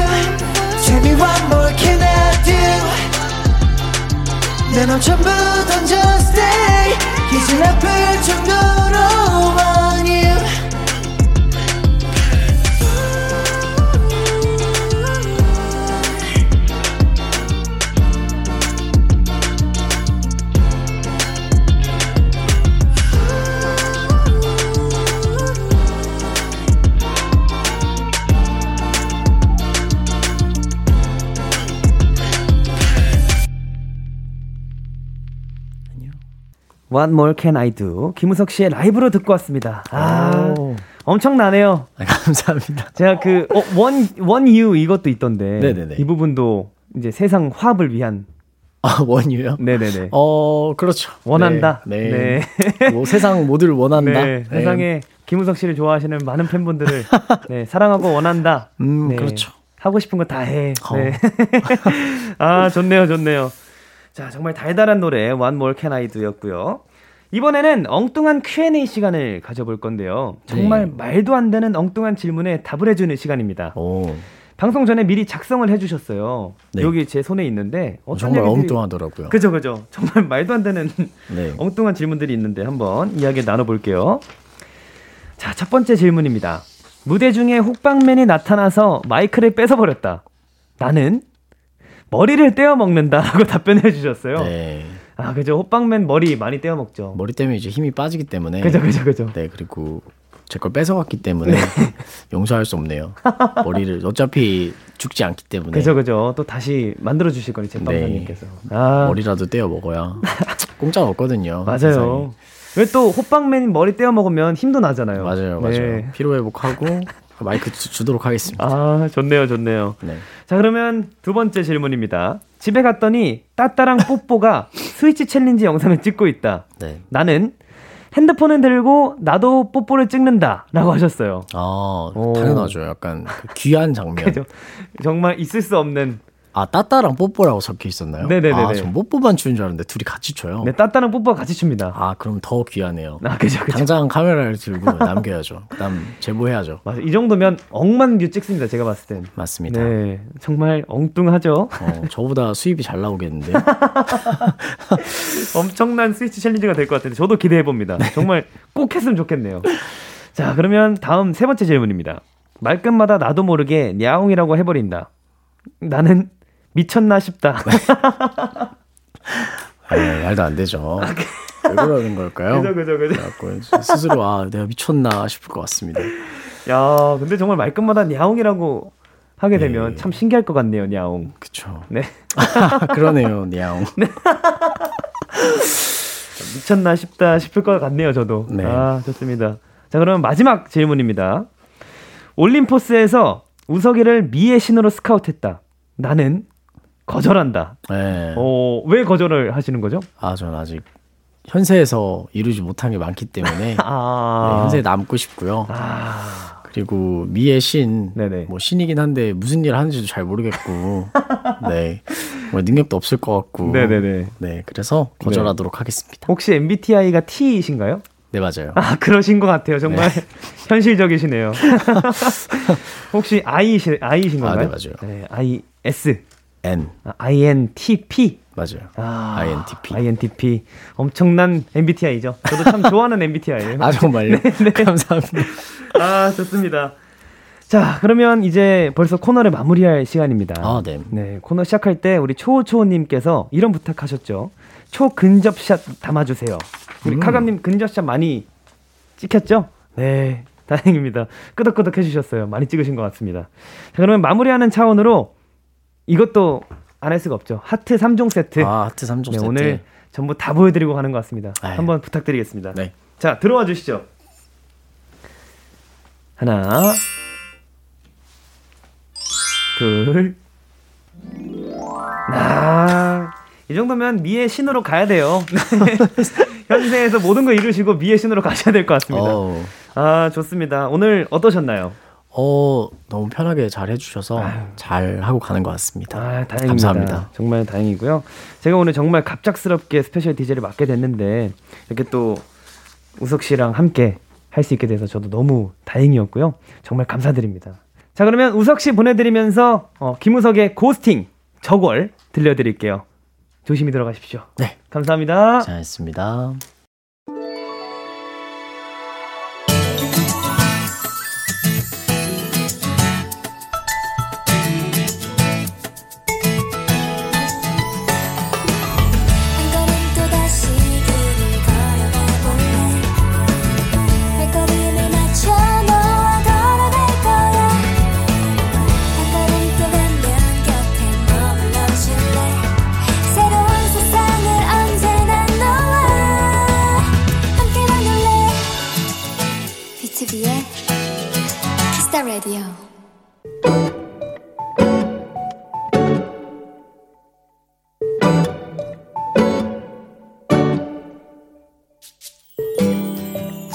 Tell me what more can I do 내맘 전부 던져 stay 이젠 아플 정도로 want What more can I do? 김우석 씨의 라이브로 듣고 왔습니다. 아, 오. 엄청나네요. 아, 감사합니다. 제가 그, 어, one, one you 이것도 있던데. 네네네. 이 부분도 이제 세상 화합을 위한. 아, 원유요? 네네네. 어, 그렇죠. 원한다. 네. 네. 뭐 세상 모두를 원한다. 네, 세상에 김우석 씨를 좋아하시는 많은 팬분들을 네, 사랑하고 원한다. 음, 네, 그렇죠. 하고 싶은 거 다 해. 어. 네. <laughs> 아, 좋네요, 좋네요. 자, 정말 달달한 노래 One More Can I Do였고요. 이번에는 엉뚱한 Q&A 시간을 가져볼 건데요. 정말 네. 말도 안 되는 엉뚱한 질문에 답을 해주는 시간입니다. 오, 방송 전에 미리 작성을 해주셨어요. 네. 여기 제 손에 있는데 어, 정말 얘기들이- 엉뚱하더라고요. 그죠, 그죠. 정말 말도 안 되는 <laughs> 네. 엉뚱한 질문들이 있는데 한번 이야기 나눠볼게요. 자, 첫 번째 질문입니다. 무대 중에 호빵맨이 나타나서 마이크를 뺏어버렸다. 나는 머리를 떼어 먹는다라고 <laughs> 답변해 주셨어요. 네. 아, 그죠. 호빵맨 머리 많이 떼어 먹죠. 머리 때문에 이제 힘이 빠지기 때문에. 그죠, 그죠, 그죠. 네, 그리고 제 걸 뺏어갔기 때문에 <laughs> 용서할 수 없네요. 머리를 어차피 죽지 않기 때문에 그죠, 그죠. 또 다시 만들어 주실 거니 제빵사님께서. 아, 머리라도 떼어 먹어야 공짜가 없거든요. <laughs> 맞아요. 왜 또 호빵맨 머리 떼어 먹으면 힘도 나잖아요. 맞아요, 맞아요. 네. 피로 회복하고 마이크 주, 주도록 하겠습니다. 아, 좋네요, 좋네요. 네. 자, 그러면 두 번째 질문입니다. 집에 갔더니 따따랑 뽀뽀가 Switch challenge 영상을 찍고 있다. 네. 나는 핸드폰을 들고 나도 뽀뽀를 찍는다. 라고 하셨어요. 아, 오. 당연하죠. 약간 그 귀한 장면. 그죠? 정말 있을 수 없는 아, 따따랑 뽀뽀라고 적혀 있었나요? 네네네네. 아, 전 뽀뽀만 추는 줄 알았는데 둘이 같이 춰요. 네, 따따랑 뽀뽀가 같이 춥니다. 아, 그럼 더 귀하네요. 아, 그죠, 그죠. 당장 카메라를 들고 <laughs> 남겨야죠. 그다음 제보해야죠. 맞아. 이 정도면 억만 뷰 찍습니다. 제가 봤을 땐. 맞습니다. 네. 정말 엉뚱하죠? 어, 저보다 수입이 잘 나오겠는데요. <laughs> 엄청난 스위치 챌린지가 될 것 같은데 저도 기대해 봅니다. 정말 꼭 했으면 좋겠네요. 자, 그러면 다음 세 번째 질문입니다. 말끝마다 나도 모르게 야옹이라고 해버린다. 나는 미쳤나 싶다. <laughs> 네, 말도 안 되죠. 왜 그러는 걸까요? 그죠, 그죠, 그죠. 스스로 아 내가 미쳤나 싶을 것 같습니다. 야, 근데 정말 말끝마다 야옹이라고 하게 되면 네. 참 신기할 것 같네요, 야옹. 그쵸. 네. <laughs> 그러네요, 냐옹. 미쳤나 싶다 싶을 것 같네요, 저도. 네. 아, 좋습니다. 자, 그러면 마지막 질문입니다. 올림포스에서 우석이를 미의 신으로 스카우트했다. 나는 거절한다. 네. 어, 왜 거절을 하시는 거죠? 아, 전 아직 현세에서 이루지 못한 게 많기 때문에 <laughs> 네, 아. 현세에 남고 싶고요. 아. 그리고 미의 신, 네네. 뭐 신이긴 한데 무슨 일 하는지도 잘 모르겠고, <laughs> 네, 뭐 능력도 없을 것 같고, 네네네. 네, 그래서 거절하도록 하겠습니다. 혹시 MBTI가 T이신가요? 네, 맞아요. 아, 그러신 것 같아요. 정말 <laughs> 현실적이시네요. 혹시 I이신, I이신 아, 건가요? 네, 맞아요. 네, IS. N 아, INTP. 맞아요. 아, INTP. INTP. 엄청난 MBTI죠. 저도 참 좋아하는 MBTI예요. <laughs> 아 정말요? 네, 감사합니다. 아, 좋습니다. 자, 그러면 이제 벌써 코너를 마무리할 시간입니다. 아, 네. 네, 코너 시작할 때 우리 초초님께서 이런 부탁하셨죠. 초 근접샷 담아주세요. 우리 음. 카감님 근접샷 많이 찍혔죠? 네, 다행입니다. 끄덕끄덕 해주셨어요. 많이 찍으신 것 같습니다. 자, 그러면 마무리하는 차원으로 이것도 안 할 수가 없죠. 하트 3종 세트. 아 하트 3종 네, 세트. 오늘 전부 다 보여드리고 가는 것 같습니다. 아유. 한번 부탁드리겠습니다. 네. 자, 들어와 주시죠. 하나, 둘, 아, 이 정도면 미의 신으로 가야 돼요. <laughs> 현세에서 모든 걸 이루시고 미의 신으로 가셔야 될 것 같습니다. 어, 아, 좋습니다. 오늘 어떠셨나요? 어 너무 편하게 잘 해주셔서 잘 하고 가는 것 같습니다. 아, 다행입니다. 감사합니다. 정말 다행이고요. 제가 오늘 정말 갑작스럽게 스페셜 DJ를 맡게 됐는데 이렇게 또 우석 씨랑 함께 할 수 있게 돼서 저도 너무 다행이었고요. 정말 감사드립니다. 자, 그러면 우석 씨 보내드리면서 어, 김우석의 Ghosting 저걸 들려드릴게요. 조심히 들어가십시오. 네. 감사합니다. 잘했습니다.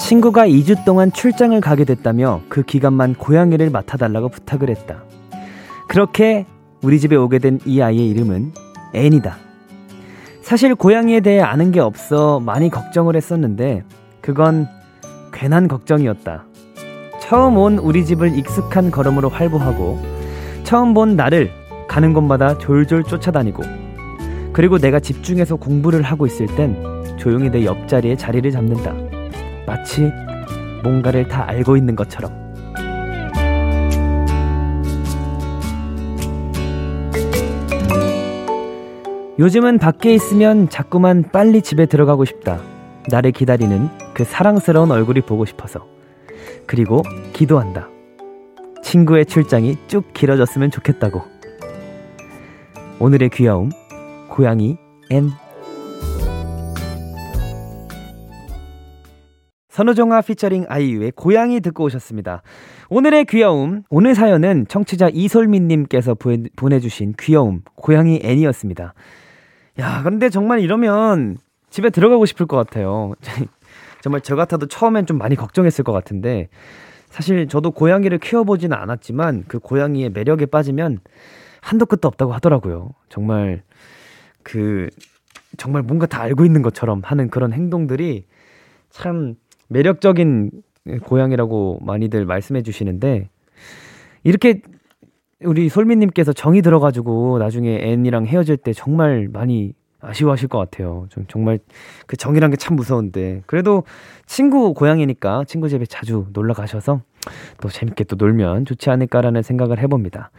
친구가 2주 동안 출장을 가게 됐다며 그 기간만 고양이를 맡아달라고 부탁을 했다. 그렇게 우리 집에 오게 된 이 아이의 이름은 앤이다. 사실 고양이에 대해 아는 게 없어 많이 걱정을 했었는데 그건 괜한 걱정이었다. 처음 온 우리 집을 익숙한 걸음으로 활보하고 처음 본 나를 가는 곳마다 졸졸 쫓아다니고 그리고 내가 집중해서 공부를 하고 있을 땐 조용히 내 옆자리에 자리를 잡는다. 마치 뭔가를 다 알고 있는 것처럼. 요즘은 밖에 있으면 자꾸만 빨리 집에 들어가고 싶다. 나를 기다리는 그 사랑스러운 얼굴이 보고 싶어서. 그리고 기도한다. 친구의 출장이 쭉 길어졌으면 좋겠다고. 오늘의 귀여움, 고양이 N. 선우정아 피처링 아이유의 고양이 듣고 오셨습니다. 오늘의 귀여움, 오늘 사연은 청취자 이솔민님께서 보내- 보내주신 귀여움, 고양이 애니였습니다. 야, 그런데 정말 이러면 집에 들어가고 싶을 것 같아요. <laughs> 정말 저 같아도 처음엔 좀 많이 걱정했을 것 같은데, 사실 저도 고양이를 키워보지는 않았지만, 그 고양이의 매력에 빠지면 한도 끝도 없다고 하더라고요. 정말, 그, 정말 뭔가 다 알고 있는 것처럼 하는 그런 행동들이 참 매력적인 고양이라고 많이들 말씀해 주시는데 이렇게 우리 솔미님께서 정이 들어가지고 나중에 앤이랑 헤어질 때 정말 많이 아쉬워하실 것 같아요. 좀 정말 그 정이란 게 참 무서운데 그래도 친구 고양이니까 친구 집에 자주 놀러 가셔서 또 재밌게 또 놀면 좋지 않을까라는 생각을 해봅니다.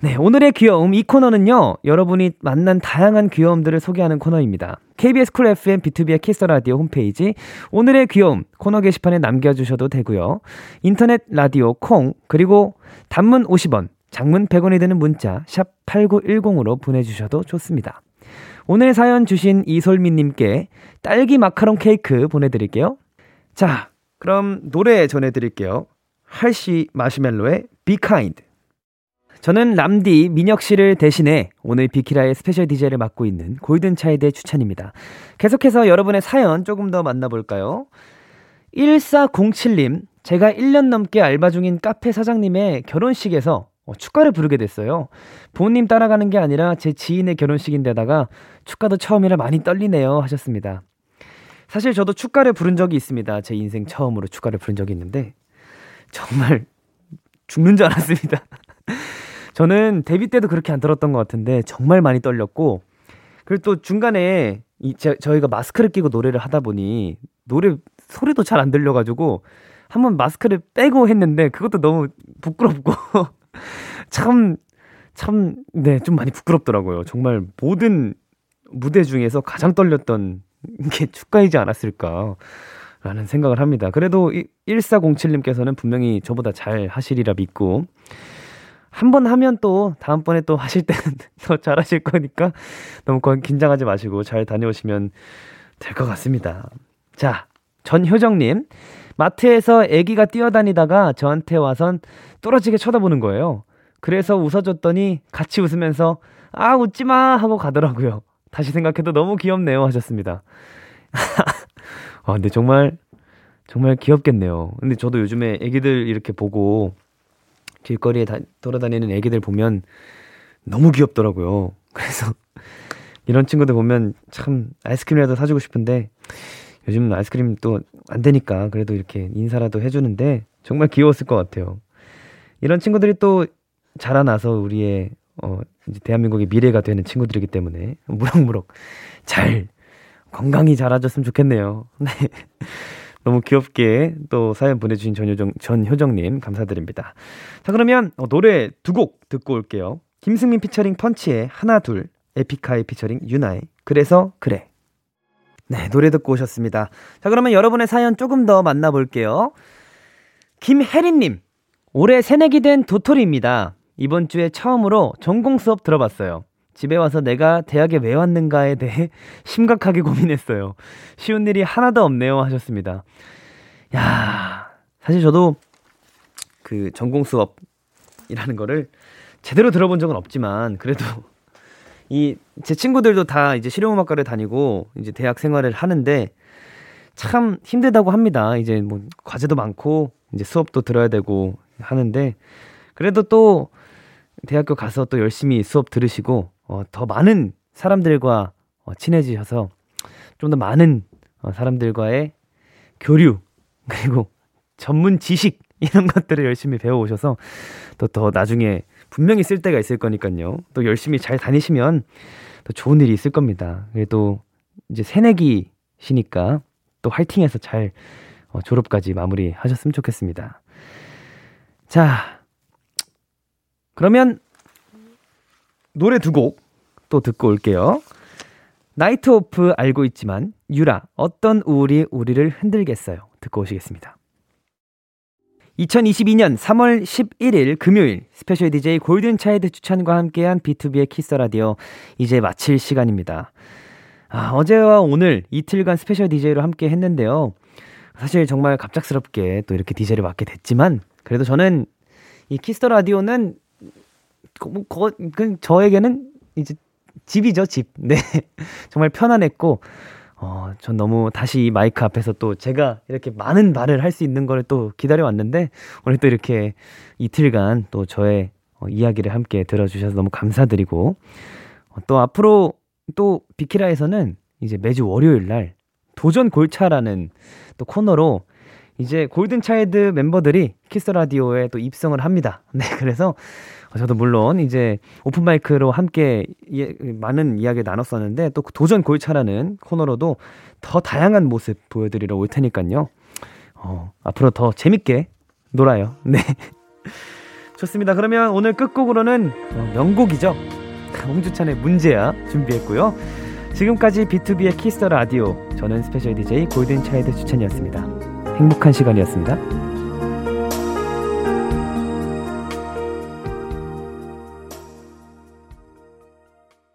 네, 오늘의 귀여움 이 코너는요. 여러분이 만난 다양한 귀여움들을 소개하는 코너입니다. KBS 쿨 FM B2B의 키스 라디오 홈페이지 오늘의 귀여움 코너 게시판에 남겨 주셔도 되고요. 인터넷 라디오 콩 그리고 단문 50원, 장문 100원이 드는 문자 샵 8910으로 보내 주셔도 좋습니다. 오늘 사연 주신 이솔미 님께 딸기 마카롱 케이크 보내 드릴게요. 자, 그럼 노래 전해 드릴게요. 할시 마시멜로의 Be Kind. 저는 람디 민혁 씨를 대신해 오늘 비키라의 스페셜 DJ를 맡고 있는 골든 차일드의 주찬입니다. 계속해서 여러분의 사연 조금 더 만나볼까요? 1407님, 제가 1년 넘게 알바 중인 카페 사장님의 결혼식에서 어, 축가를 부르게 됐어요. 부모님 따라가는 게 아니라 제 지인의 결혼식인데다가 축가도 처음이라 많이 떨리네요 하셨습니다. 사실 저도 축가를 부른 적이 있습니다. 제 인생 처음으로 축가를 부른 적이 있는데 정말 죽는 줄 알았습니다. 저는 데뷔 때도 그렇게 안 떨었던 것 같은데 정말 많이 떨렸고 그리고 또 중간에 이 제, 저희가 마스크를 끼고 노래를 하다 보니 노래 소리도 잘 안 들려가지고 한번 마스크를 빼고 했는데 그것도 너무 부끄럽고 <laughs> 참 참 네 좀 많이 부끄럽더라고요. 정말 모든 무대 중에서 가장 떨렸던 게 축가이지 않았을까. 라는 생각을 합니다. 그래도 1407님께서는 분명히 저보다 잘 하시리라 믿고, 한 번 하면 또 다음번에 또 하실 때는 <laughs> 더 잘하실 거니까 너무 긴장하지 마시고 잘 다녀오시면 될 것 같습니다. 자, 전효정님. 마트에서 아기가 뛰어다니다가 저한테 와선 뚫어지게 쳐다보는 거예요. 그래서 웃어줬더니 같이 웃으면서 아, 웃지 마! 하고 가더라고요. 다시 생각해도 너무 귀엽네요. 하셨습니다. <laughs> 아, 근데 정말, 정말 귀엽겠네요. 근데 저도 요즘에 애기들 이렇게 보고 길거리에 다, 돌아다니는 애기들 보면 너무 귀엽더라고요. <laughs> 그래서 이런 친구들 보면 참 아이스크림이라도 사주고 싶은데 요즘 아이스크림 또 안 되니까 그래도 이렇게 인사라도 해주는데 정말 귀여웠을 것 같아요. 이런 친구들이 또 자라나서 우리의 어, 이제 대한민국의 미래가 되는 친구들이기 때문에 <laughs> 무럭무럭 잘 건강히 자라줬으면 좋겠네요. <laughs> 네. 너무 귀엽게 또 사연 보내주신 전효정, 전효정님 감사드립니다. 자, 그러면 어, 노래 두 곡 듣고 올게요. 김승민 피처링 펀치의 하나, 둘, 에픽하이 피처링 유나의 그래서 그래. 네, 노래 듣고 오셨습니다. 자, 그러면 여러분의 사연 조금 더 만나볼게요. 김혜린님, 올해 새내기 된 도토리입니다. 이번 주에 처음으로 전공 수업 들어봤어요. 집에 와서 내가 대학에 왜 왔는가에 대해 <laughs> 심각하게 고민했어요. 쉬운 일이 하나도 없네요. 하셨습니다. 야 사실 저도 그 전공 수업이라는 거를 제대로 들어본 적은 없지만 그래도 <laughs> 이 제 친구들도 다 이제 실용음악과를 다니고 이제 대학 생활을 하는데 참 힘들다고 합니다. 이제 뭐 과제도 많고 이제 수업도 들어야 되고 하는데 그래도 또 대학교 가서 또 열심히 수업 들으시고 어, 더 많은 사람들과 어, 친해지셔서 좀 더 많은 어, 사람들과의 교류 <laughs> 그리고 전문 지식 이런 것들을 열심히 배워오셔서 또 더 나중에 분명히 쓸 때가 있을 거니까요. 또 열심히 잘 다니시면 또 좋은 일이 있을 겁니다. 그래도 이제 새내기시니까 또 화이팅해서 잘 어, 졸업까지 마무리 하셨으면 좋겠습니다. 자, 그러면 노래 두 곡 또 듣고 올게요. 나이트 오프 알고 있지만 유라 어떤 우울이 우리를 흔들겠어요. 듣고 오시겠습니다. 2022년 3월 11일 금요일 스페셜 DJ 골든 차이드 추천과 함께한 B2B의 키스 라디오 이제 마칠 시간입니다. 아, 어제와 오늘 이틀간 스페셜 DJ로 함께 했는데요. 사실 정말 갑작스럽게 또 이렇게 DJ를 맡게 됐지만 그래도 저는 이 Kiss the Radio는 뭐, 거, 그 저에게는 이제 집이죠, 집. <laughs> 네. 정말 편안했고, 어, 전 너무 다시 이 마이크 앞에서 또 제가 이렇게 많은 말을 할 수 있는 걸 또 기다려왔는데, 오늘 또 이렇게 이틀간 또 저의 어, 이야기를 함께 들어주셔서 너무 감사드리고, 어, 또 앞으로 또 비키라에서는 이제 매주 월요일 날 도전 골차라는 또 코너로 이제 골든 차일드 멤버들이 Kiss the Radio에 또 입성을 합니다. <laughs> 네, 그래서 저도 물론 이제 open mic로 함께 예, 많은 이야기를 나눴었는데 또 도전 골차라는 코너로도 더 다양한 모습 보여드리러 올 테니까요. 어, 앞으로 더 재밌게 놀아요. <laughs> 네. 좋습니다. 그러면 오늘 끝곡으로는 어, 명곡이죠. 홍주찬의 문제아 준비했고요. 지금까지 비투비의 키스 더 라디오 저는 스페셜 DJ 골든 차일드 주찬이었습니다. 행복한 시간이었습니다.